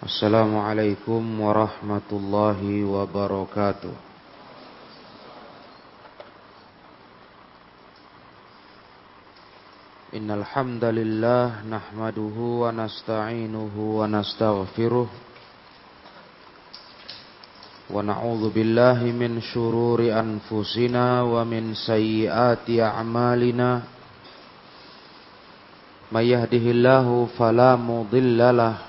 Assalamualaikum warahmatullahi wabarakatuh. Innal hamdalillah nahmaduhu wa nasta'inuhu wa nastaghfiruh. Wa na'udzu billahi min shururi anfusina wa min sayyiati a'malina. May yahdihillahu fala mudilla lahu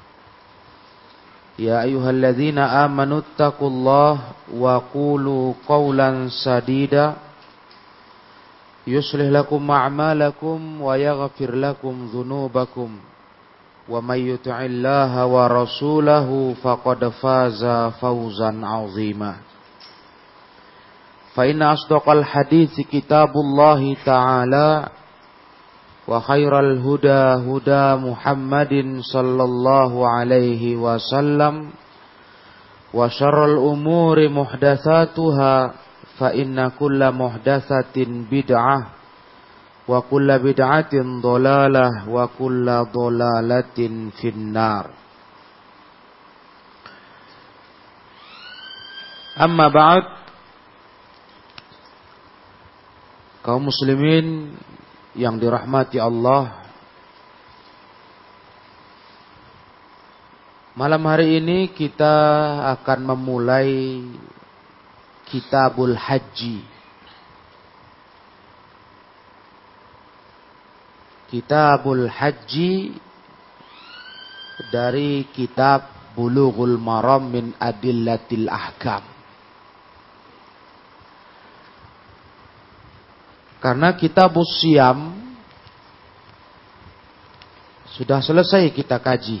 يا أيها الذين آمنوا اتقوا الله وقولوا قولا سديدا يصلح لكم أعمالكم ويغفر لكم ذنوبكم ومن يطع الله ورسوله فقد فاز فوزا عظيما فإن أصدق الحديث كتاب الله تعالى وخير الهدى هدى محمد صلى الله عليه وسلم وشر الأمور محدثاتها فإن كل محدثة بدعة وكل بدعة ضلالة وكل ضلالة في النار أما بعد kaum muslimin yang dirahmati Allah. Malam hari ini kita akan memulai Kitabul Haji. Kitabul Haji dari kitab Bulughul Maram min Adillatil Ahkam Karena kitab Siam sudah selesai kita kaji.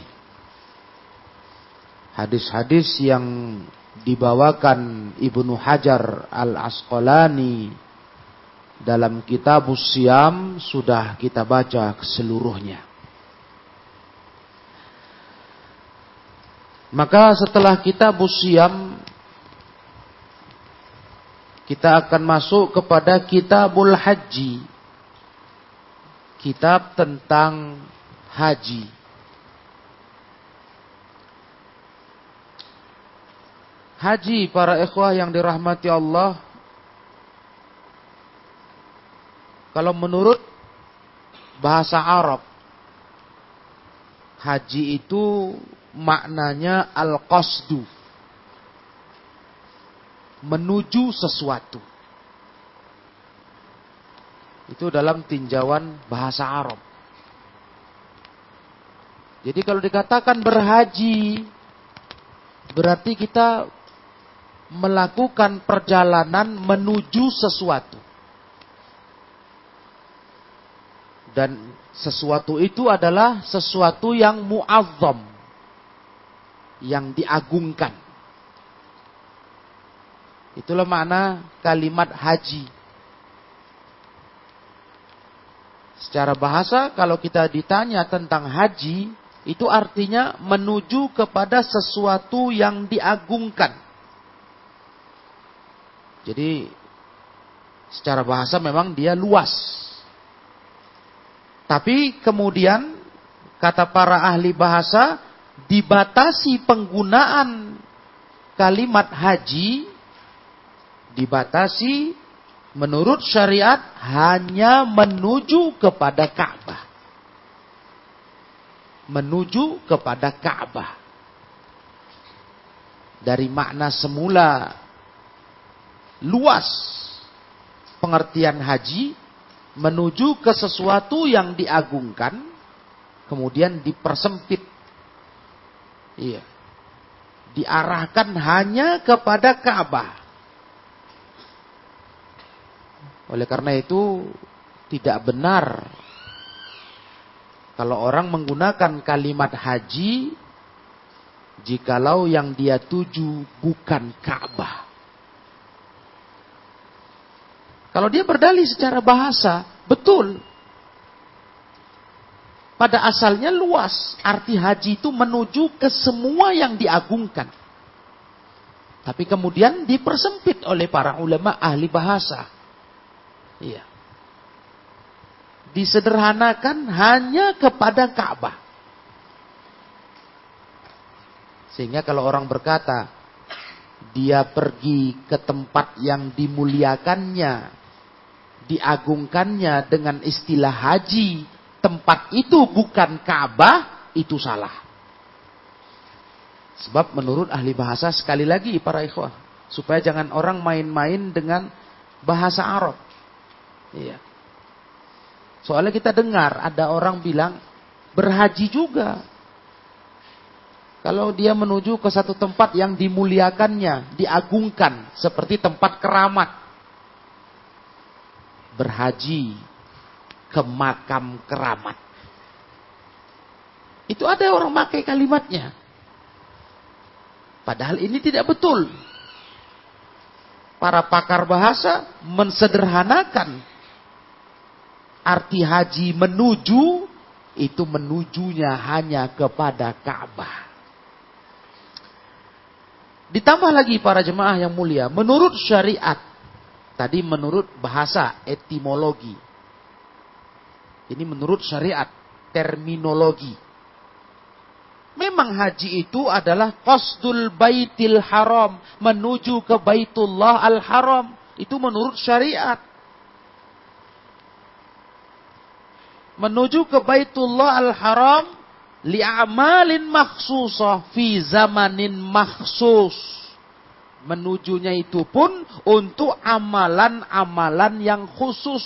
Hadis-hadis yang dibawakan Ibnu Hajar Al-Asqalani dalam kitab Siam sudah kita baca ke seluruhnya. Maka setelah kitab Siam kita akan masuk kepada kitabul haji. Kitab tentang haji. Haji para ikhwah yang dirahmati Allah. Kalau menurut bahasa Arab. Haji itu maknanya al-qasdu menuju sesuatu. Itu dalam tinjauan bahasa Arab. Jadi kalau dikatakan berhaji, berarti kita melakukan perjalanan menuju sesuatu. Dan sesuatu itu adalah sesuatu yang muazzam. Yang diagungkan. Itulah makna kalimat haji. Secara bahasa kalau kita ditanya tentang haji, itu artinya menuju kepada sesuatu yang diagungkan. Jadi secara bahasa memang dia luas. Tapi kemudian kata para ahli bahasa dibatasi penggunaan kalimat haji dibatasi menurut syariat hanya menuju kepada Ka'bah. Menuju kepada Ka'bah. Dari makna semula luas pengertian haji menuju ke sesuatu yang diagungkan kemudian dipersempit. Iya. Diarahkan hanya kepada Ka'bah. Oleh karena itu tidak benar kalau orang menggunakan kalimat haji jikalau yang dia tuju bukan Ka'bah. Kalau dia berdalih secara bahasa, betul. Pada asalnya luas. Arti haji itu menuju ke semua yang diagungkan. Tapi kemudian dipersempit oleh para ulama ahli bahasa. Iya. Disederhanakan hanya kepada Ka'bah. Sehingga kalau orang berkata, dia pergi ke tempat yang dimuliakannya, diagungkannya dengan istilah haji, tempat itu bukan Ka'bah, itu salah. Sebab menurut ahli bahasa sekali lagi para ikhwah, supaya jangan orang main-main dengan bahasa Arab. Iya. Soalnya kita dengar ada orang bilang berhaji juga. Kalau dia menuju ke satu tempat yang dimuliakannya, diagungkan, seperti tempat keramat. Berhaji ke makam keramat. Itu ada orang pakai kalimatnya. Padahal ini tidak betul. Para pakar bahasa mensederhanakan arti haji menuju itu menujunya hanya kepada Ka'bah. Ditambah lagi para jemaah yang mulia, menurut syariat, tadi menurut bahasa etimologi. Ini menurut syariat, terminologi. Memang haji itu adalah qasdul baitil haram, menuju ke baitullah al-haram. Itu menurut syariat. Menuju ke baitullah al-haram li'amalin makhsusah fi zamanin makhsus. Menujunya itu pun untuk amalan-amalan yang khusus.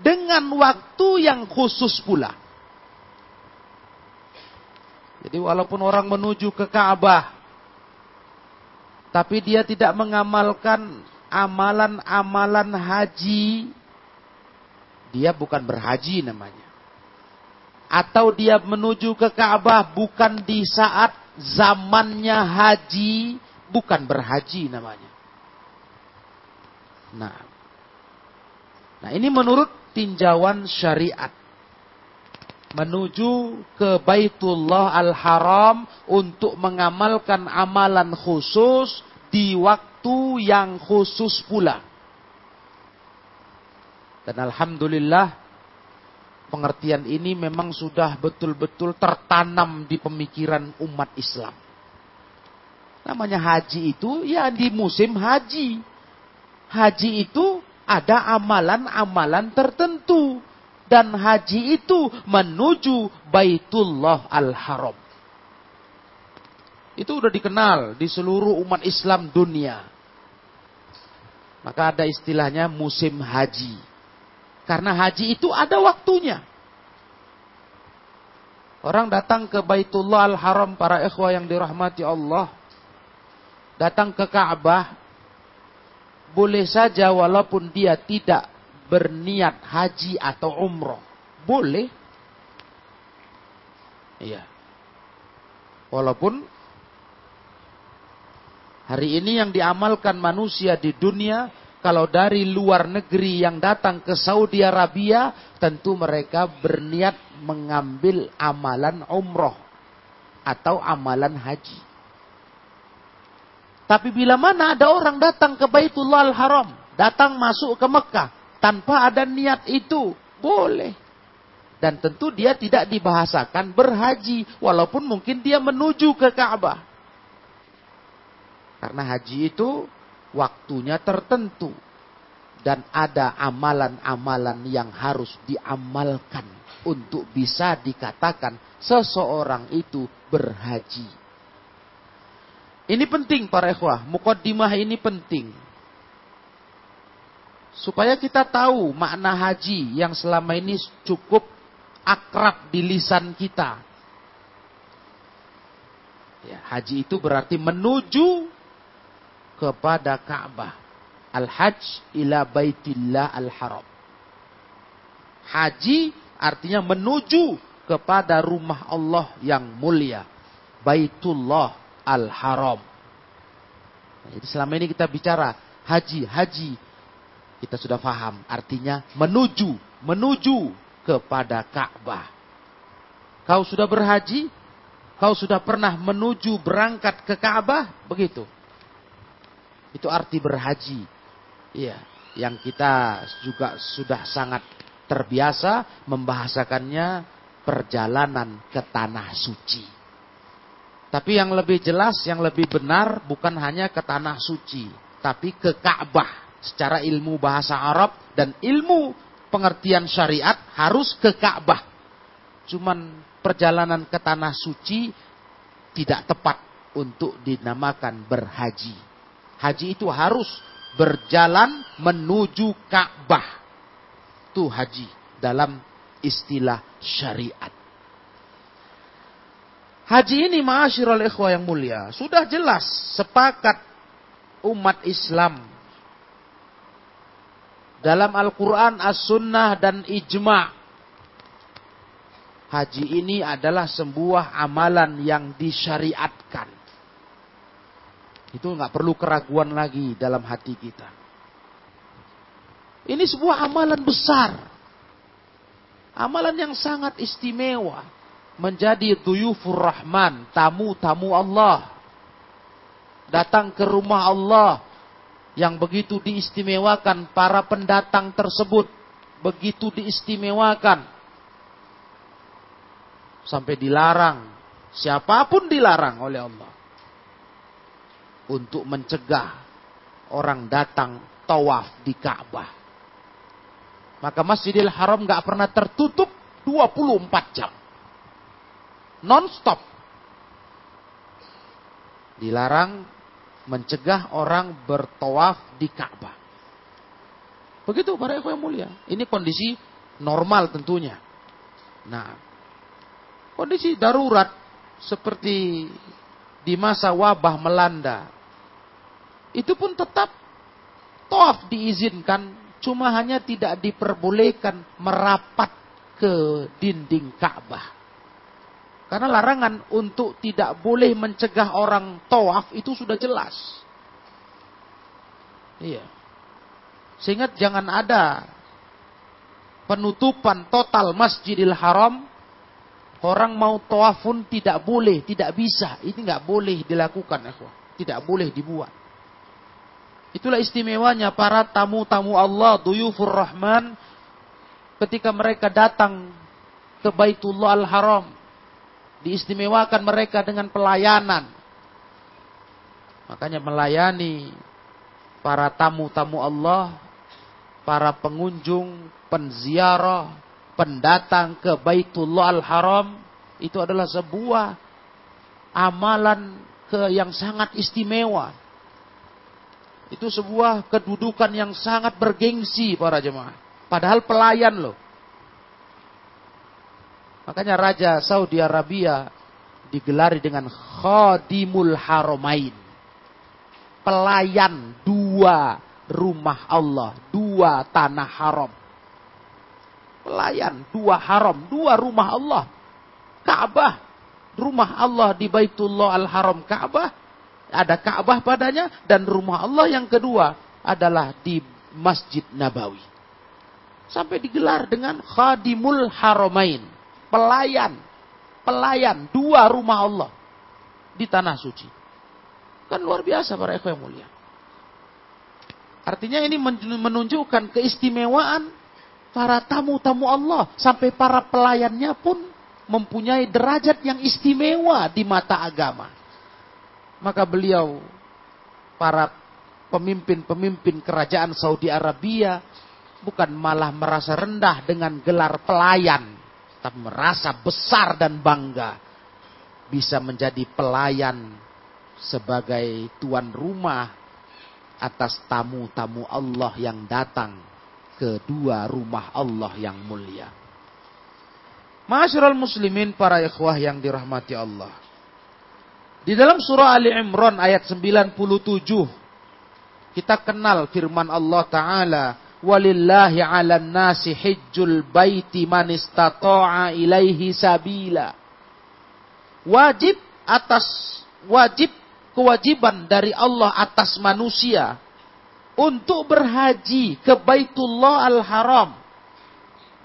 Dengan waktu yang khusus pula. Jadi walaupun orang menuju ke Ka'bah. Tapi dia tidak mengamalkan amalan-amalan haji. Dia bukan berhaji namanya atau dia menuju ke Ka'bah bukan di saat zamannya haji, bukan berhaji namanya. Nah, nah ini menurut tinjauan syariat menuju ke Baitullah Al-Haram untuk mengamalkan amalan khusus di waktu yang khusus pula. Dan alhamdulillah pengertian ini memang sudah betul-betul tertanam di pemikiran umat Islam. Namanya haji itu ya di musim haji. Haji itu ada amalan-amalan tertentu. Dan haji itu menuju Baitullah Al-Haram. Itu sudah dikenal di seluruh umat Islam dunia. Maka ada istilahnya musim haji. Karena haji itu ada waktunya. Orang datang ke Baitullah Al-Haram para ikhwah yang dirahmati Allah. Datang ke Ka'bah. Boleh saja walaupun dia tidak berniat haji atau umroh. Boleh. Iya. Walaupun hari ini yang diamalkan manusia di dunia kalau dari luar negeri yang datang ke Saudi Arabia, tentu mereka berniat mengambil amalan umroh atau amalan haji. Tapi bila mana ada orang datang ke Baitullah Al-Haram, datang masuk ke Mekah tanpa ada niat itu, boleh. Dan tentu dia tidak dibahasakan berhaji, walaupun mungkin dia menuju ke Ka'bah. Karena haji itu waktunya tertentu dan ada amalan-amalan yang harus diamalkan untuk bisa dikatakan seseorang itu berhaji. Ini penting para ikhwah, mukaddimah ini penting. Supaya kita tahu makna haji yang selama ini cukup akrab di lisan kita. Ya, haji itu berarti menuju kepada Ka'bah. Al-Hajj ila Baitillah Al-Haram. Haji artinya menuju kepada rumah Allah yang mulia. Baitullah Al-Haram. Jadi selama ini kita bicara haji, haji. Kita sudah paham artinya menuju, menuju kepada Ka'bah. Kau sudah berhaji? Kau sudah pernah menuju berangkat ke Ka'bah? Begitu. Itu arti berhaji. Iya, yang kita juga sudah sangat terbiasa membahasakannya perjalanan ke tanah suci. Tapi yang lebih jelas, yang lebih benar bukan hanya ke tanah suci, tapi ke Ka'bah secara ilmu bahasa Arab dan ilmu pengertian syariat harus ke Ka'bah. Cuman perjalanan ke tanah suci tidak tepat untuk dinamakan berhaji. Haji itu harus berjalan menuju Ka'bah. Itu haji dalam istilah syariat. Haji ini ma'asyiral ikhwah yang mulia. Sudah jelas sepakat umat Islam. Dalam Al-Quran, As-Sunnah, dan Ijma' haji ini adalah sebuah amalan yang disyariatkan. Itu nggak perlu keraguan lagi dalam hati kita. Ini sebuah amalan besar. Amalan yang sangat istimewa menjadi tuyufur rahman, tamu-tamu Allah. Datang ke rumah Allah yang begitu diistimewakan para pendatang tersebut. Begitu diistimewakan. Sampai dilarang. Siapa pun dilarang oleh Allah. Untuk mencegah orang datang tawaf di Ka'bah. Maka Masjidil Haram gak pernah tertutup 24 jam non-stop. Dilarang mencegah orang bertawaf di Ka'bah. Begitu para ikhwan yang mulia. Ini kondisi normal tentunya. Nah, kondisi darurat seperti di masa wabah melanda. Itu pun tetap tawaf diizinkan, cuma hanya tidak diperbolehkan merapat ke dinding Ka'bah. Karena larangan untuk tidak boleh mencegah orang tawaf itu sudah jelas. Iya. Sehingga jangan ada penutupan total Masjidil Haram. Orang mau tawaf pun tidak boleh, tidak bisa. Ini nggak boleh dilakukan, Tidak boleh dibuat. Itulah istimewanya para tamu-tamu Allah, duyufur Rahman, ketika mereka datang ke Baitullah Al-Haram diistimewakan mereka dengan pelayanan. Makanya melayani para tamu-tamu Allah, para pengunjung, penziarah, pendatang ke Baitullah Al-Haram itu adalah sebuah amalan ke yang sangat istimewa. Itu sebuah kedudukan yang sangat bergengsi para jemaah. Padahal pelayan loh. Makanya Raja Saudi Arabia digelari dengan Khadimul Haramain. Pelayan dua rumah Allah, dua tanah haram. Pelayan dua haram, dua rumah Allah. Ka'bah, rumah Allah di Baitullah Al-Haram Ka'bah, ada Ka'bah padanya dan rumah Allah yang kedua adalah di Masjid Nabawi. Sampai digelar dengan Khadimul Haramain pelayan, pelayan dua rumah Allah di tanah suci. Kan luar biasa para yang mulia. Artinya ini menunjukkan keistimewaan para tamu-tamu Allah. Sampai para pelayannya pun mempunyai derajat yang istimewa di mata agama. Maka beliau, para pemimpin-pemimpin kerajaan Saudi Arabia, bukan malah merasa rendah dengan gelar pelayan tapi merasa besar dan bangga bisa menjadi pelayan sebagai tuan rumah atas tamu-tamu Allah yang datang ke dua rumah Allah yang mulia. Masyarul muslimin para ikhwah yang dirahmati Allah. Di dalam surah Ali Imran ayat 97 kita kenal firman Allah taala walillahi 'alan nasi hijjul baiti man istata'a ilaihi sabila. Wajib atas wajib kewajiban dari Allah atas manusia untuk berhaji ke Baitullah Al-Haram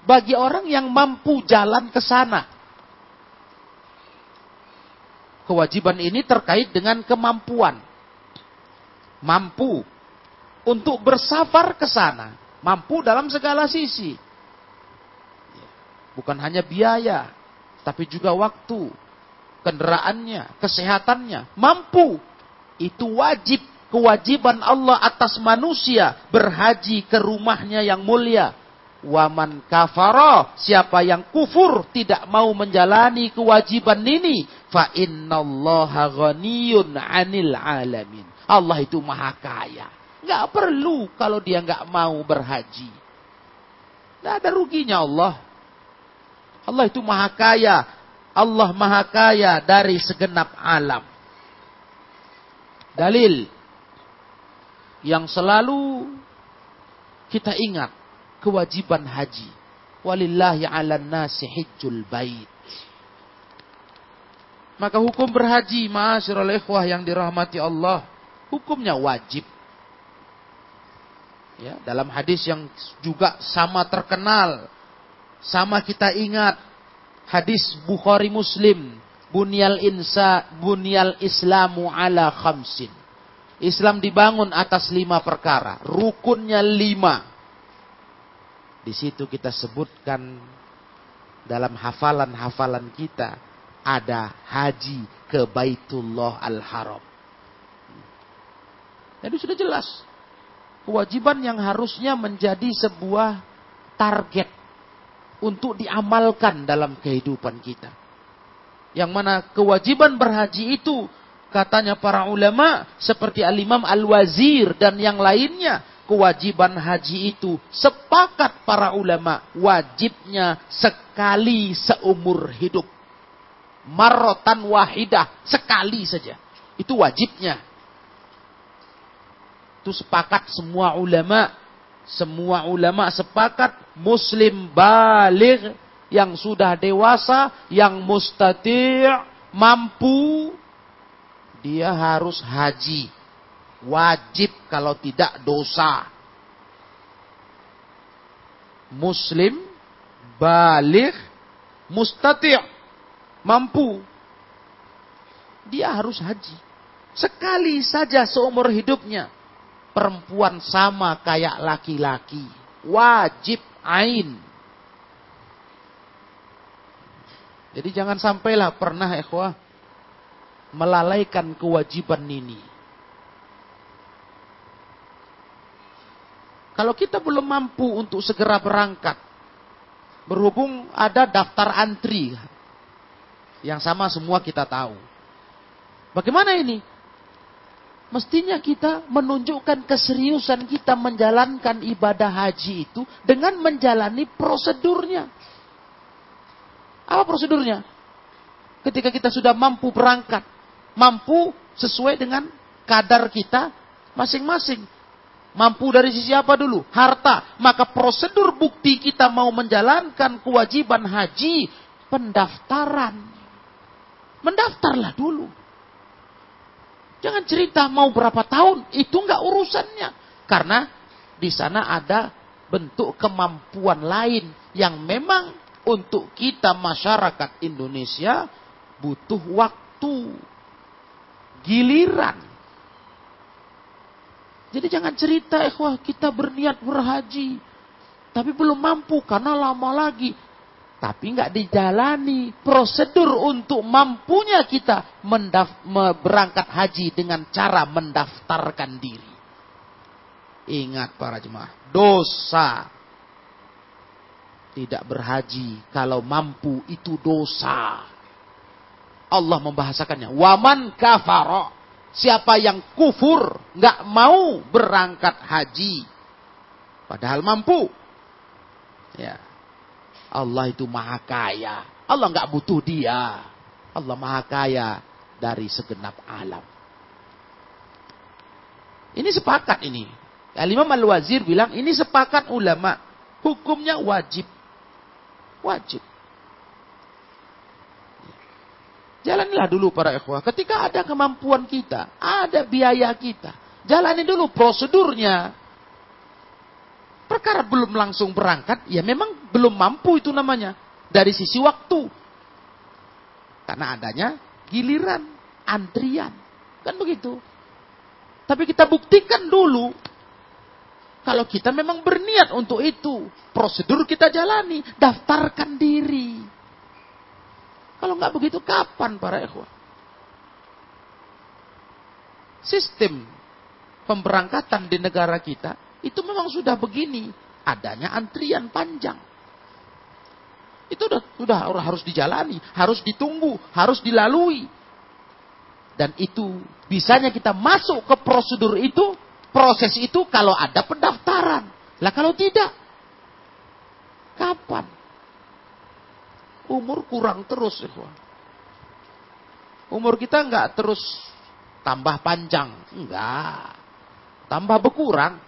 bagi orang yang mampu jalan ke sana. Kewajiban ini terkait dengan kemampuan. Mampu untuk bersafar ke sana. Mampu dalam segala sisi. Bukan hanya biaya, tapi juga waktu, kendaraannya, kesehatannya. Mampu. Itu wajib, kewajiban Allah atas manusia berhaji ke rumahnya yang mulia Waman siapa yang kufur tidak mau menjalani kewajiban ini, fa innallaha ghaniyun 'anil alamin. Allah itu maha kaya. Enggak perlu kalau dia enggak mau berhaji. Enggak ada ruginya Allah. Allah itu maha kaya. Allah maha kaya dari segenap alam. Dalil yang selalu kita ingat kewajiban haji. Walillahi ala nasi hijjul bait. Maka hukum berhaji, ma'asyiral ikhwah yang dirahmati Allah, hukumnya wajib. Ya, dalam hadis yang juga sama terkenal, sama kita ingat, hadis Bukhari Muslim, bunyal insa, bunyal islamu ala khamsin. Islam dibangun atas lima perkara, rukunnya lima. Di situ kita sebutkan dalam hafalan-hafalan kita ada haji ke Baitullah Al-Haram. Jadi sudah jelas. Kewajiban yang harusnya menjadi sebuah target untuk diamalkan dalam kehidupan kita. Yang mana kewajiban berhaji itu katanya para ulama seperti Al-Imam Al-Wazir dan yang lainnya kewajiban haji itu sepakat para ulama wajibnya sekali seumur hidup. Marotan wahidah sekali saja. Itu wajibnya. Itu sepakat semua ulama. Semua ulama sepakat muslim balik yang sudah dewasa, yang mustati' mampu dia harus haji Wajib kalau tidak dosa. Muslim, balik, mustati' mampu. Dia harus haji. Sekali saja seumur hidupnya. Perempuan sama kayak laki-laki. Wajib ain. Jadi jangan sampailah pernah ikhwah melalaikan kewajiban ini. Kalau kita belum mampu untuk segera berangkat, berhubung ada daftar antri yang sama semua kita tahu. Bagaimana ini? Mestinya kita menunjukkan keseriusan kita menjalankan ibadah haji itu dengan menjalani prosedurnya. Apa prosedurnya? Ketika kita sudah mampu berangkat, mampu sesuai dengan kadar kita masing-masing. Mampu dari sisi apa dulu? Harta. Maka prosedur bukti kita mau menjalankan kewajiban haji, pendaftaran. Mendaftarlah dulu. Jangan cerita mau berapa tahun, itu nggak urusannya. Karena di sana ada bentuk kemampuan lain yang memang untuk kita masyarakat Indonesia butuh waktu, giliran jadi jangan cerita ikhwah kita berniat berhaji. Tapi belum mampu karena lama lagi. Tapi nggak dijalani prosedur untuk mampunya kita berangkat haji dengan cara mendaftarkan diri. Ingat para jemaah, dosa. Tidak berhaji kalau mampu itu dosa. Allah membahasakannya. Waman kafaro. Siapa yang kufur, nggak mau berangkat haji, padahal mampu. Ya, Allah itu maha kaya. Allah nggak butuh dia. Allah maha kaya dari segenap alam. Ini sepakat ini. Al-Imam Al-Wazir bilang ini sepakat ulama. Hukumnya wajib. Wajib. Jalanilah dulu para ikhwah. Ketika ada kemampuan kita, ada biaya kita. Jalani dulu prosedurnya. Perkara belum langsung berangkat, ya memang belum mampu itu namanya. Dari sisi waktu. Karena adanya giliran, antrian. Kan begitu. Tapi kita buktikan dulu. Kalau kita memang berniat untuk itu. Prosedur kita jalani. Daftarkan diri. Kalau nggak begitu kapan para ikhwah? Sistem pemberangkatan di negara kita itu memang sudah begini. Adanya antrian panjang. Itu sudah, sudah harus dijalani, harus ditunggu, harus dilalui. Dan itu bisanya kita masuk ke prosedur itu, proses itu kalau ada pendaftaran. Lah kalau tidak, kapan? umur kurang terus. Umur kita nggak terus tambah panjang, enggak. Tambah berkurang.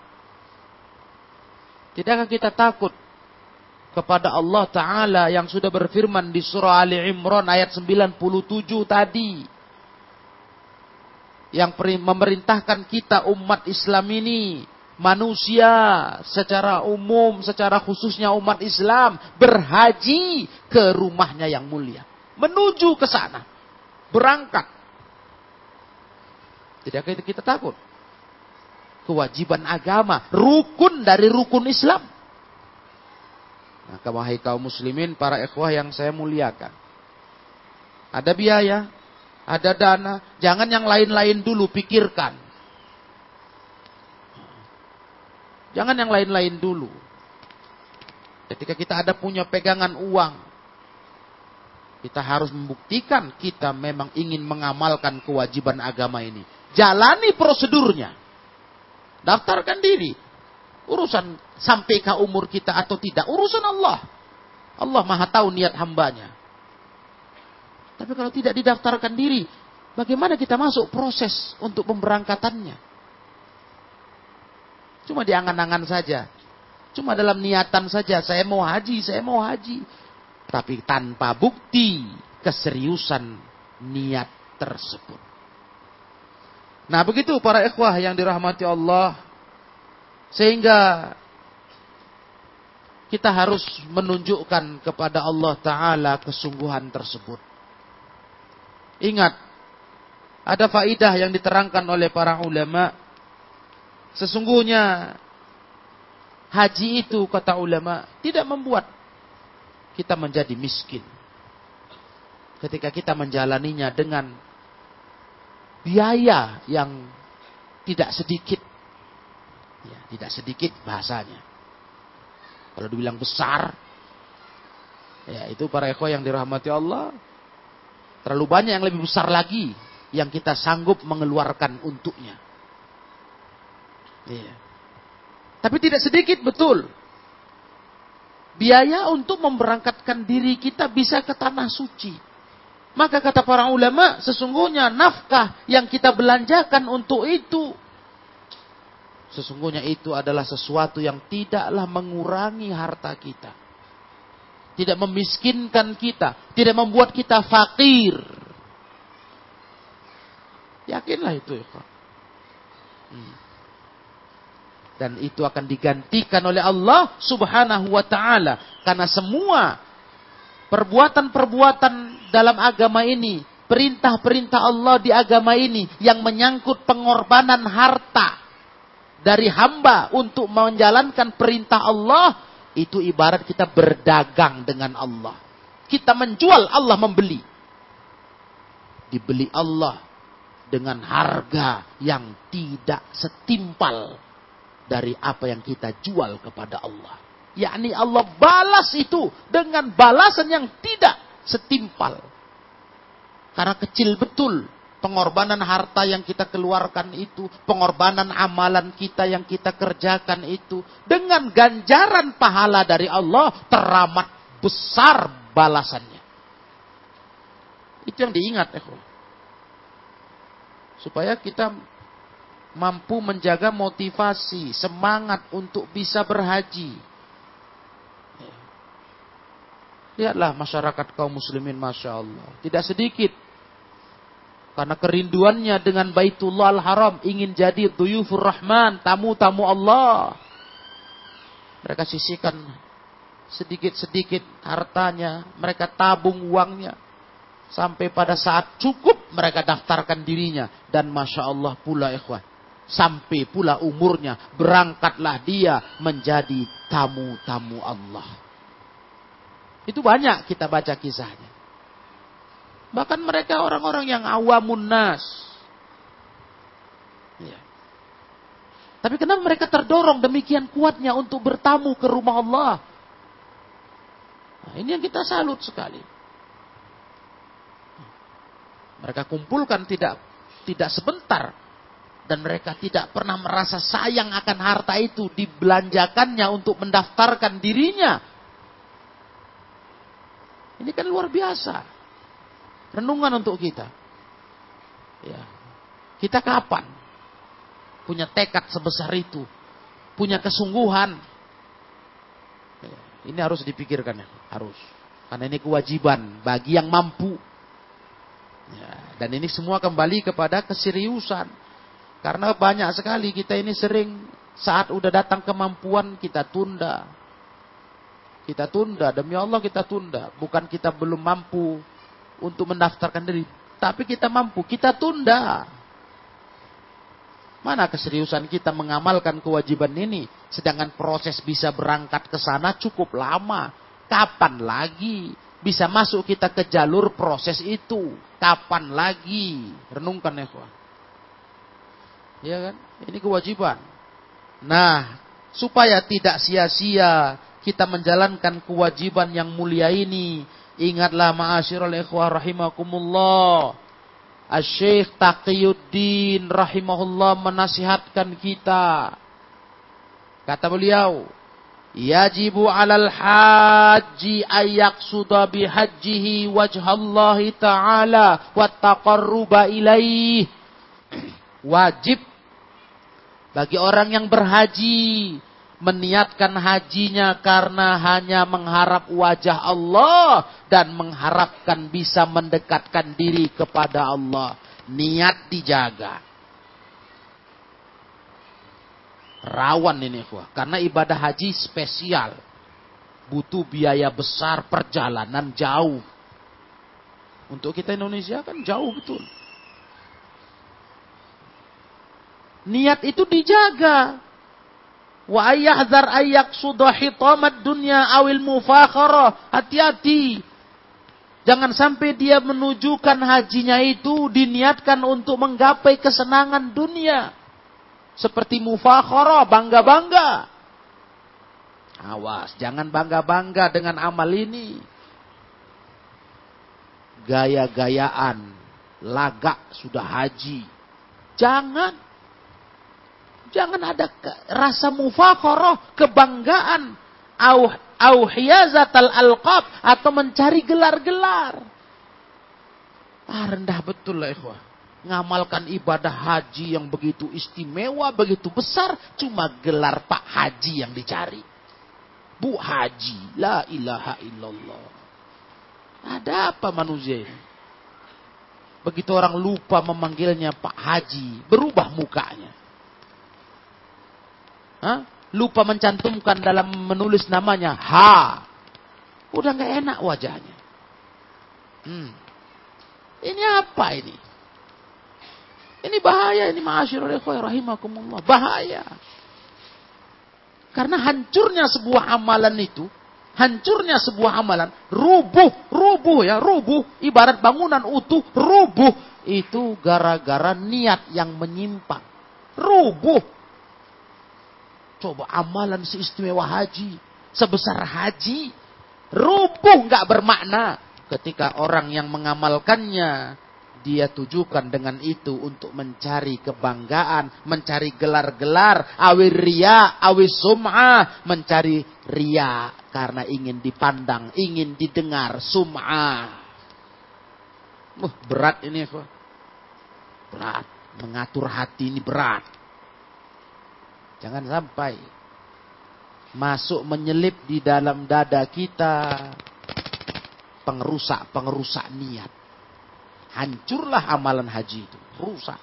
Tidakkah kita takut kepada Allah Ta'ala yang sudah berfirman di surah Ali Imran ayat 97 tadi. Yang memerintahkan kita umat Islam ini manusia secara umum, secara khususnya umat Islam berhaji ke rumahnya yang mulia. Menuju ke sana. Berangkat. Tidak kita takut. Kewajiban agama. Rukun dari rukun Islam. Nah, wahai kaum muslimin, para ikhwah yang saya muliakan. Ada biaya, ada dana. Jangan yang lain-lain dulu pikirkan. Jangan yang lain-lain dulu. Ketika kita ada punya pegangan uang, kita harus membuktikan kita memang ingin mengamalkan kewajiban agama ini. Jalani prosedurnya. Daftarkan diri. Urusan sampai ke umur kita atau tidak. Urusan Allah. Allah maha tahu niat hambanya. Tapi kalau tidak didaftarkan diri, bagaimana kita masuk proses untuk pemberangkatannya? Cuma di angan-angan saja. Cuma dalam niatan saja, saya mau haji, saya mau haji. Tapi tanpa bukti keseriusan niat tersebut. Nah begitu para ikhwah yang dirahmati Allah. Sehingga kita harus menunjukkan kepada Allah Ta'ala kesungguhan tersebut. Ingat, ada faidah yang diterangkan oleh para ulama Sesungguhnya haji itu kata ulama tidak membuat kita menjadi miskin. Ketika kita menjalaninya dengan biaya yang tidak sedikit. Ya, tidak sedikit bahasanya. Kalau dibilang besar, ya itu para ekor yang dirahmati Allah, terlalu banyak yang lebih besar lagi yang kita sanggup mengeluarkan untuknya. Iya. Tapi tidak sedikit betul. Biaya untuk memberangkatkan diri kita bisa ke tanah suci. Maka kata para ulama, sesungguhnya nafkah yang kita belanjakan untuk itu. Sesungguhnya itu adalah sesuatu yang tidaklah mengurangi harta kita. Tidak memiskinkan kita. Tidak membuat kita fakir. Yakinlah itu. Ya, dan itu akan digantikan oleh Allah Subhanahu wa taala karena semua perbuatan-perbuatan dalam agama ini, perintah-perintah Allah di agama ini yang menyangkut pengorbanan harta dari hamba untuk menjalankan perintah Allah itu ibarat kita berdagang dengan Allah. Kita menjual, Allah membeli. Dibeli Allah dengan harga yang tidak setimpal dari apa yang kita jual kepada Allah. Yakni Allah balas itu dengan balasan yang tidak setimpal. Karena kecil betul Pengorbanan harta yang kita keluarkan itu, pengorbanan amalan kita yang kita kerjakan itu, dengan ganjaran pahala dari Allah teramat besar balasannya. Itu yang diingat, ya. Supaya kita mampu menjaga motivasi, semangat untuk bisa berhaji. Lihatlah masyarakat kaum muslimin Masya Allah. Tidak sedikit karena kerinduannya dengan Baitullah Al-Haram ingin jadi duyufur Rahman, tamu-tamu Allah. Mereka sisihkan sedikit-sedikit hartanya, mereka tabung uangnya. Sampai pada saat cukup mereka daftarkan dirinya. Dan Masya Allah pula ikhwan. Sampai pula umurnya berangkatlah dia menjadi tamu-tamu Allah. Itu banyak kita baca kisahnya. Bahkan mereka orang-orang yang awamun nas. Ya. Tapi kenapa mereka terdorong demikian kuatnya untuk bertamu ke rumah Allah? Nah, ini yang kita salut sekali. Mereka kumpulkan tidak tidak sebentar dan mereka tidak pernah merasa sayang akan harta itu dibelanjakannya untuk mendaftarkan dirinya. Ini kan luar biasa. Renungan untuk kita. Ya. Kita kapan punya tekad sebesar itu? Punya kesungguhan? Ya. Ini harus dipikirkan ya, harus. Karena ini kewajiban bagi yang mampu. Ya. Dan ini semua kembali kepada keseriusan. Karena banyak sekali kita ini sering saat udah datang kemampuan kita tunda. Kita tunda, demi Allah kita tunda. Bukan kita belum mampu untuk mendaftarkan diri. Tapi kita mampu, kita tunda. Mana keseriusan kita mengamalkan kewajiban ini? Sedangkan proses bisa berangkat ke sana cukup lama. Kapan lagi bisa masuk kita ke jalur proses itu? Kapan lagi? Renungkan ya. Ya kan? Ini kewajiban. Nah, supaya tidak sia-sia kita menjalankan kewajiban yang mulia ini, Ingatlah ma'asyiral ikhwah rahimakumullah. Asy-Syaikh Taqiyuddin rahimahullah menasihatkan kita. Kata beliau, Yajibu 'alal haji ayyaqsuda bihajjihi wajhallahi ta'ala wa taqarruba ilaih. Wajib bagi orang yang berhaji meniatkan hajinya karena hanya mengharap wajah Allah dan mengharapkan bisa mendekatkan diri kepada Allah. Niat dijaga. Rawan ini, wah. karena ibadah haji spesial. Butuh biaya besar, perjalanan jauh. Untuk kita Indonesia kan jauh betul. Niat itu dijaga. Wa ayyahzar ayyak sudah hitamat dunya awil mufakharah. Hati-hati. Jangan sampai dia menunjukkan hajinya itu diniatkan untuk menggapai kesenangan dunia. Seperti mufakharah, bangga-bangga. Awas, jangan bangga-bangga dengan amal ini. Gaya-gayaan, lagak sudah haji. Jangan. Jangan ada rasa mufakharah, kebanggaan, au au hiyazatal alqab atau mencari gelar-gelar. Ah, rendah betul lah ikhwah. Ngamalkan ibadah haji yang begitu istimewa, begitu besar, cuma gelar Pak Haji yang dicari. Bu Haji, la ilaha illallah. Ada apa manusia ini? Begitu orang lupa memanggilnya Pak Haji, berubah mukanya. Hah? Lupa mencantumkan dalam menulis namanya ha. Udah nggak enak wajahnya. Hmm. Ini apa ini? Ini bahaya ini ma'asyirul ikhwah rahimakumullah. Bahaya. Karena hancurnya sebuah amalan itu, hancurnya sebuah amalan, rubuh, rubuh ya, rubuh, ibarat bangunan utuh, rubuh, itu gara-gara niat yang menyimpang. Rubuh. Coba amalan seistimewa haji. Sebesar haji. Rubuh nggak bermakna. Ketika orang yang mengamalkannya. dia tujukan dengan itu untuk mencari kebanggaan, mencari gelar-gelar, awi ria, awi sum'ah, mencari ria karena ingin dipandang, ingin didengar, sum'ah. Uh, berat ini, berat. Mengatur hati ini berat. Jangan sampai masuk menyelip di dalam dada kita pengerusak-pengerusak niat. Hancurlah amalan haji itu, rusak.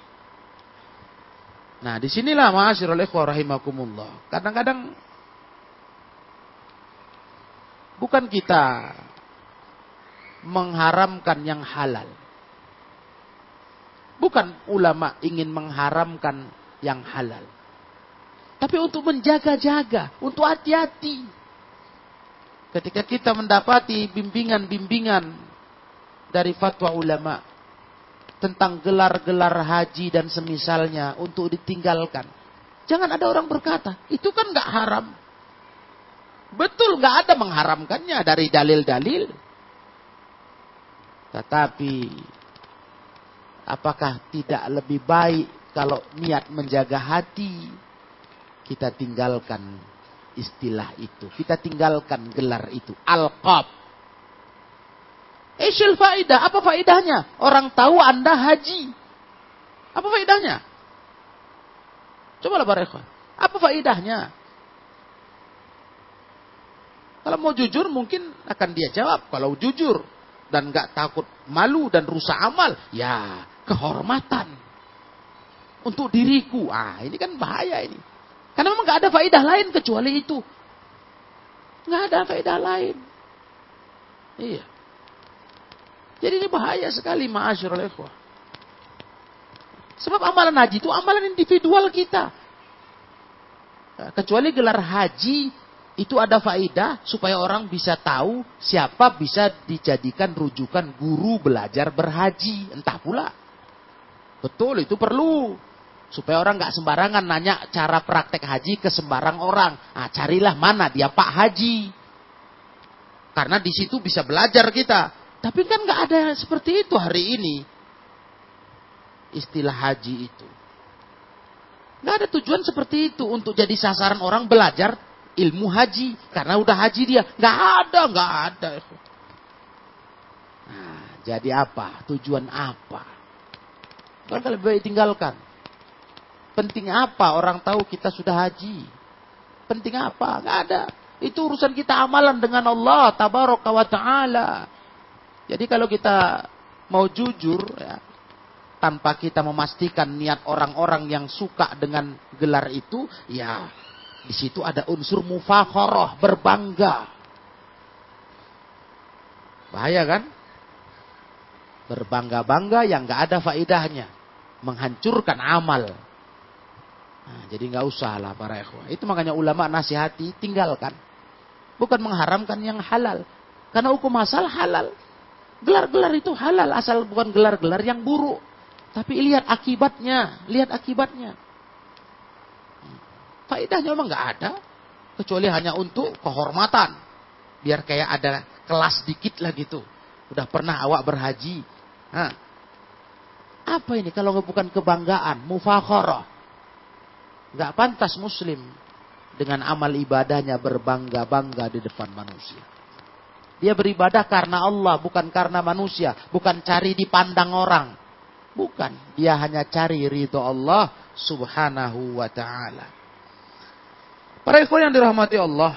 Nah, di sinilah ma'asyiral ikhwah rahimakumullah. Kadang-kadang bukan kita mengharamkan yang halal. Bukan ulama ingin mengharamkan yang halal. Tapi untuk menjaga-jaga, untuk hati-hati. Ketika kita mendapati bimbingan-bimbingan dari fatwa ulama, tentang gelar-gelar haji dan semisalnya untuk ditinggalkan. Jangan ada orang berkata, itu kan nggak haram. Betul nggak ada mengharamkannya dari dalil-dalil. Tetapi apakah tidak lebih baik kalau niat menjaga hati kita tinggalkan istilah itu. Kita tinggalkan gelar itu. Al-Qab. Isyil faidah. Apa faidahnya? Orang tahu Anda haji. Apa faidahnya? Cobalah para ikhwan. Apa faidahnya? Kalau mau jujur mungkin akan dia jawab. Kalau jujur dan nggak takut malu dan rusak amal, ya kehormatan untuk diriku. Ah ini kan bahaya ini. Karena memang nggak ada faedah lain kecuali itu. Nggak ada faedah lain. Iya. Jadi ini bahaya sekali ma'asyurul ikhwah. Sebab amalan haji itu amalan individual kita. Ya, kecuali gelar haji itu ada faidah supaya orang bisa tahu siapa bisa dijadikan rujukan guru belajar berhaji. Entah pula. Betul itu perlu. Supaya orang nggak sembarangan nanya cara praktek haji ke sembarang orang. Nah, carilah mana dia Pak Haji. Karena di situ bisa belajar kita. Tapi kan nggak ada seperti itu hari ini. Istilah haji itu. Nggak ada tujuan seperti itu untuk jadi sasaran orang belajar ilmu haji. Karena udah haji dia. Nggak ada, nggak ada. Nah, jadi apa? Tujuan apa? Kan lebih baik tinggalkan. Penting apa orang tahu kita sudah haji? Penting apa? Nggak ada. Itu urusan kita amalan dengan Allah. Tabaraka wa ta'ala. Jadi kalau kita mau jujur ya, tanpa kita memastikan niat orang-orang yang suka dengan gelar itu, ya di situ ada unsur mufakharah, berbangga. Bahaya kan? Berbangga-bangga yang nggak ada faidahnya, menghancurkan amal. Nah, jadi nggak usah lah para ikhwah. Itu makanya ulama nasihati tinggalkan. Bukan mengharamkan yang halal. Karena hukum asal halal. Gelar-gelar itu halal asal bukan gelar-gelar yang buruk. Tapi lihat akibatnya, lihat akibatnya. Faedahnya memang nggak ada, kecuali hanya untuk kehormatan. Biar kayak ada kelas dikit lah gitu. Udah pernah awak berhaji. Nah, apa ini kalau bukan kebanggaan, mufakharah. Nggak pantas muslim dengan amal ibadahnya berbangga-bangga di depan manusia. Dia beribadah karena Allah, bukan karena manusia. Bukan cari dipandang orang. Bukan. Dia hanya cari ridho Allah subhanahu wa ta'ala. Para ikhwan yang dirahmati Allah.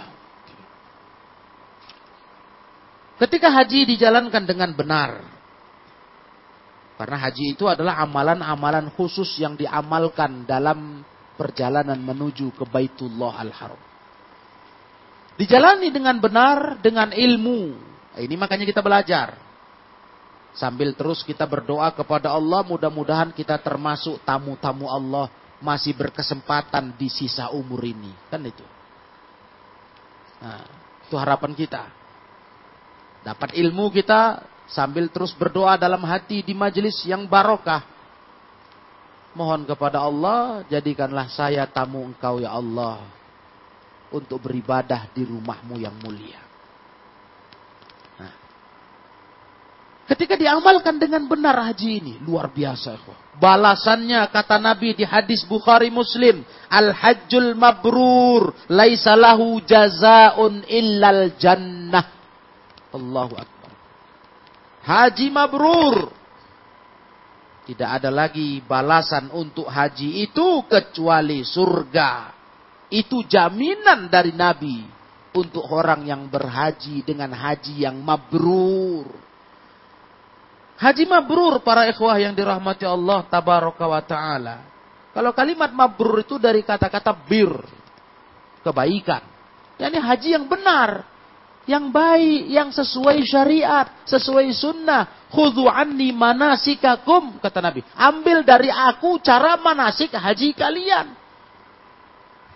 Ketika haji dijalankan dengan benar. Karena haji itu adalah amalan-amalan khusus yang diamalkan dalam perjalanan menuju ke Baitullah Al-Haram. Dijalani dengan benar, dengan ilmu. Ini makanya kita belajar. Sambil terus kita berdoa kepada Allah, mudah-mudahan kita termasuk tamu-tamu Allah masih berkesempatan di sisa umur ini. Kan itu. Nah, itu harapan kita. Dapat ilmu kita sambil terus berdoa dalam hati di majelis yang barokah. Mohon kepada Allah, jadikanlah saya tamu engkau ya Allah untuk beribadah di rumahmu yang mulia. Nah. Ketika diamalkan dengan benar haji ini, luar biasa. Balasannya kata Nabi di hadis Bukhari Muslim, Al-hajjul mabrur, laisa lahu jazaun illal jannah. Allahu Akbar. Haji mabrur. Tidak ada lagi balasan untuk haji itu kecuali surga. Itu jaminan dari Nabi untuk orang yang berhaji dengan haji yang mabrur. Haji mabrur para ikhwah yang dirahmati Allah tabaraka wa taala. Kalau kalimat mabrur itu dari kata-kata bir, kebaikan. Yani haji yang benar, yang baik, yang sesuai syariat, sesuai sunnah. Khudhu anni manasikakum, kata Nabi. Ambil dari aku cara manasik haji kalian.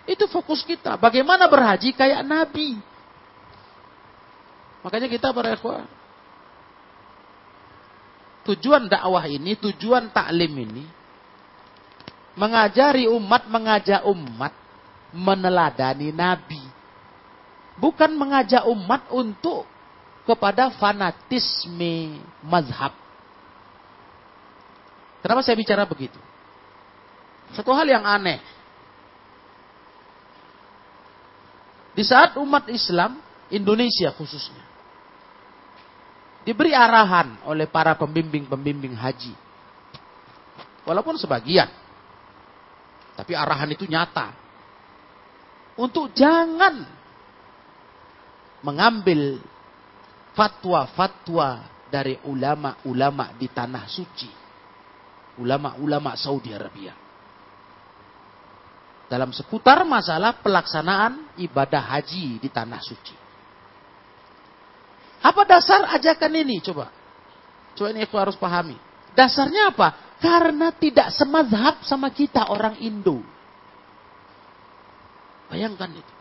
Itu fokus kita. Bagaimana berhaji kayak Nabi. Makanya kita para ikhwah, tujuan dakwah ini, tujuan taklim ini, mengajari umat, mengajak umat meneladani Nabi. Bukan mengajak umat untuk kepada fanatisme mazhab. Kenapa saya bicara begitu? Satu hal yang aneh. Di saat umat Islam, Indonesia khususnya, diberi arahan oleh para pembimbing-pembimbing haji. Walaupun sebagian. Tapi arahan itu nyata. Untuk jangan mengambil fatwa-fatwa dari ulama-ulama di tanah suci. Ulama-ulama Saudi Arabia. Dalam seputar masalah pelaksanaan ibadah haji di tanah suci. Apa dasar ajakan ini? Coba. Coba ini aku harus pahami. Dasarnya apa? Karena tidak semazhab sama kita orang Indo. Bayangkan itu.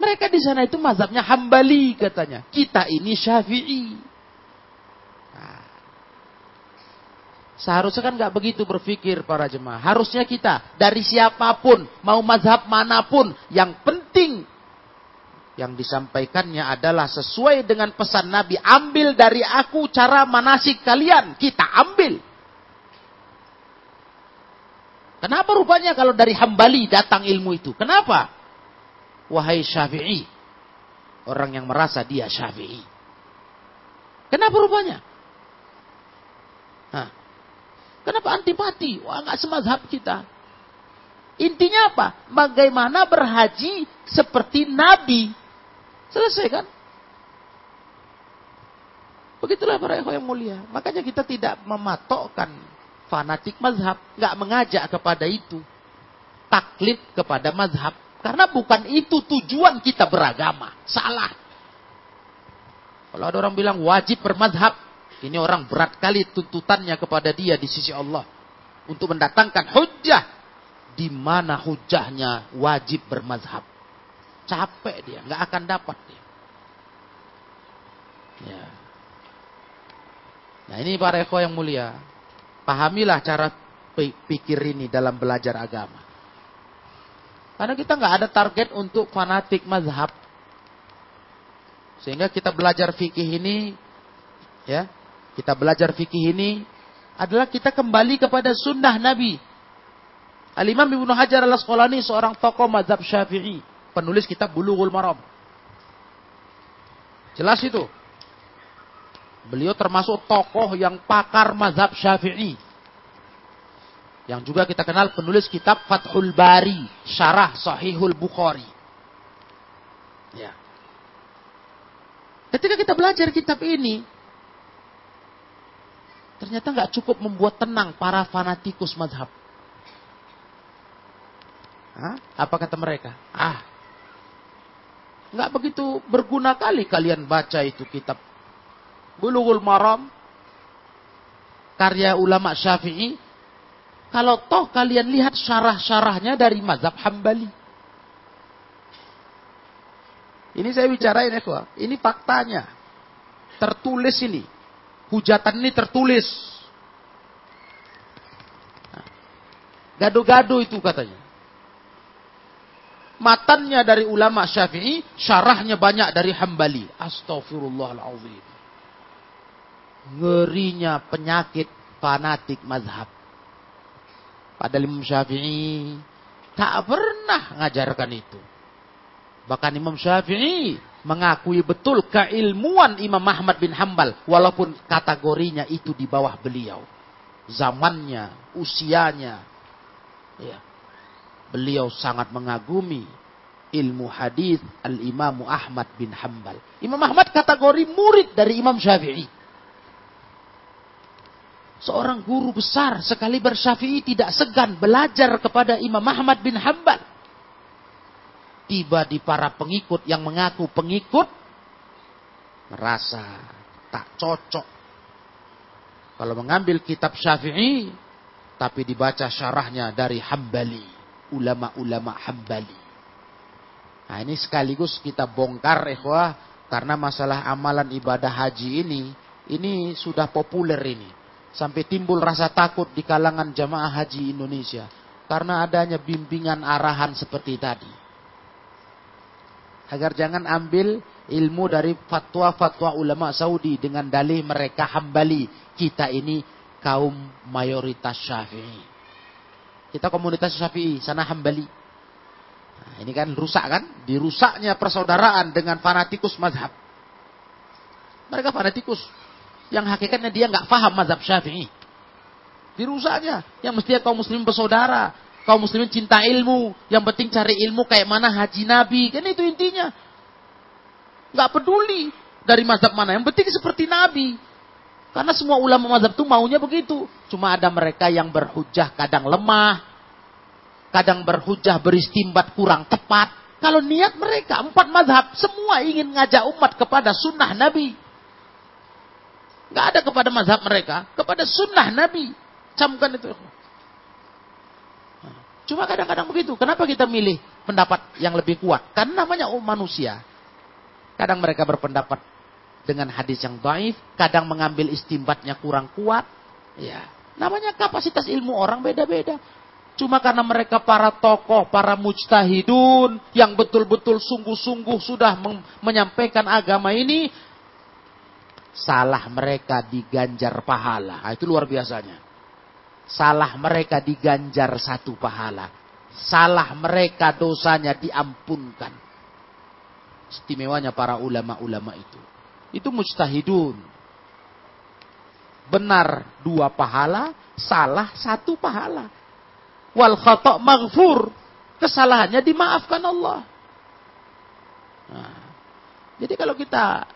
Mereka di sana itu mazhabnya hambali katanya. Kita ini syafi'i. Nah, seharusnya kan nggak begitu berpikir para jemaah. Harusnya kita dari siapa pun, mau mazhab mana pun, yang penting yang disampaikannya adalah sesuai dengan pesan Nabi. Ambil dari aku cara manasik kalian. Kita ambil. Kenapa rupanya kalau dari hambali datang ilmu itu? Kenapa? Wahai syafi'i. Orang yang merasa dia syafi'i. Kenapa rupanya? Hah. Kenapa antipati? Wah nggak semazhab kita. Intinya apa? Bagaimana berhaji seperti Nabi. Selesai kan? Begitulah para ikhwan yang mulia. Makanya kita tidak mematokkan fanatik mazhab. Nggak mengajak kepada itu. Taklid kepada mazhab. Karena bukan itu tujuan kita beragama. Salah. Kalau ada orang bilang wajib bermazhab. Ini orang berat kali tuntutannya kepada dia di sisi Allah. Untuk mendatangkan hujah. Di mana hujahnya wajib bermazhab. Capek dia, nggak akan dapat dia. Ya. Nah ini para eko yang mulia. Pahamilah cara pikir ini dalam belajar agama. Karena kita nggak ada target untuk fanatik mazhab. Sehingga kita belajar fikih ini, ya, kita belajar fikih ini adalah kita kembali kepada sunnah Nabi. Al-Imam Ibnu Hajar al-Asqalani seorang tokoh mazhab Syafi'i penulis kitab Bulughul Maram. Jelas itu. Beliau termasuk tokoh yang pakar mazhab Syafi'i. Yang juga kita kenal penulis kitab Fathul Bari, Syarah Sahihul Bukhari. Ya. Ketika kita belajar kitab ini, ternyata nggak cukup membuat tenang para fanatikus mazhab. Hah? Apa kata mereka? Ah, Nggak begitu berguna kali kalian baca itu kitab. Bulughul Maram. Karya ulama syafi'i. Kalau toh kalian lihat syarah-syarahnya dari mazhab hambali. Ini saya bicarain ya, Ini faktanya. Tertulis ini. Hujatan ini tertulis. Gado-gado itu katanya matannya dari ulama syafi'i, syarahnya banyak dari hambali. Astagfirullahaladzim. ngerinya penyakit fanatik mazhab. Padahal Imam Syafi'i tak pernah ngajarkan itu. Bahkan Imam Syafi'i mengakui betul keilmuan Imam Ahmad bin Hambal. Walaupun kategorinya itu di bawah beliau. Zamannya, usianya. Ya. Beliau sangat mengagumi ilmu hadis Al-Imam Ahmad bin Hambal. Imam Ahmad kategori murid dari Imam Syafi'i seorang guru besar sekali bersyafi'i tidak segan belajar kepada Imam Ahmad bin Hambal. Tiba di para pengikut yang mengaku pengikut merasa tak cocok. Kalau mengambil kitab syafi'i tapi dibaca syarahnya dari Hambali. Ulama-ulama Hambali. Nah ini sekaligus kita bongkar ikhwah. Karena masalah amalan ibadah haji ini. Ini sudah populer ini Sampai timbul rasa takut di kalangan jamaah haji Indonesia. Karena adanya bimbingan arahan seperti tadi. Agar jangan ambil ilmu dari fatwa-fatwa ulama Saudi dengan dalih mereka hambali. Kita ini kaum mayoritas syafi'i. Kita komunitas syafi'i, sana hambali. Nah, ini kan rusak kan? Dirusaknya persaudaraan dengan fanatikus mazhab. Mereka fanatikus yang hakikatnya dia nggak paham mazhab syafi'i. Dirusaknya. Yang mestinya kaum muslim bersaudara. Kaum muslimin cinta ilmu. Yang penting cari ilmu kayak mana haji nabi. Kan itu intinya. Nggak peduli dari mazhab mana. Yang penting seperti nabi. Karena semua ulama mazhab itu maunya begitu. Cuma ada mereka yang berhujah kadang lemah. Kadang berhujah beristimbat kurang tepat. Kalau niat mereka, empat mazhab, semua ingin ngajak umat kepada sunnah Nabi. Nggak ada kepada mazhab mereka, kepada sunnah Nabi. Camkan itu. Cuma kadang-kadang begitu. Kenapa kita milih pendapat yang lebih kuat? Karena namanya um manusia. Kadang mereka berpendapat dengan hadis yang baik, kadang mengambil istimbatnya kurang kuat. Ya, namanya kapasitas ilmu orang beda-beda. Cuma karena mereka para tokoh, para mujtahidun yang betul-betul sungguh-sungguh sudah menyampaikan agama ini, salah mereka diganjar pahala. Nah, itu luar biasanya. Salah mereka diganjar satu pahala. Salah mereka dosanya diampunkan. Istimewanya para ulama-ulama itu. Itu mujtahidun. Benar dua pahala, salah satu pahala. Wal khata' maghfur. Kesalahannya dimaafkan Allah. Nah, jadi kalau kita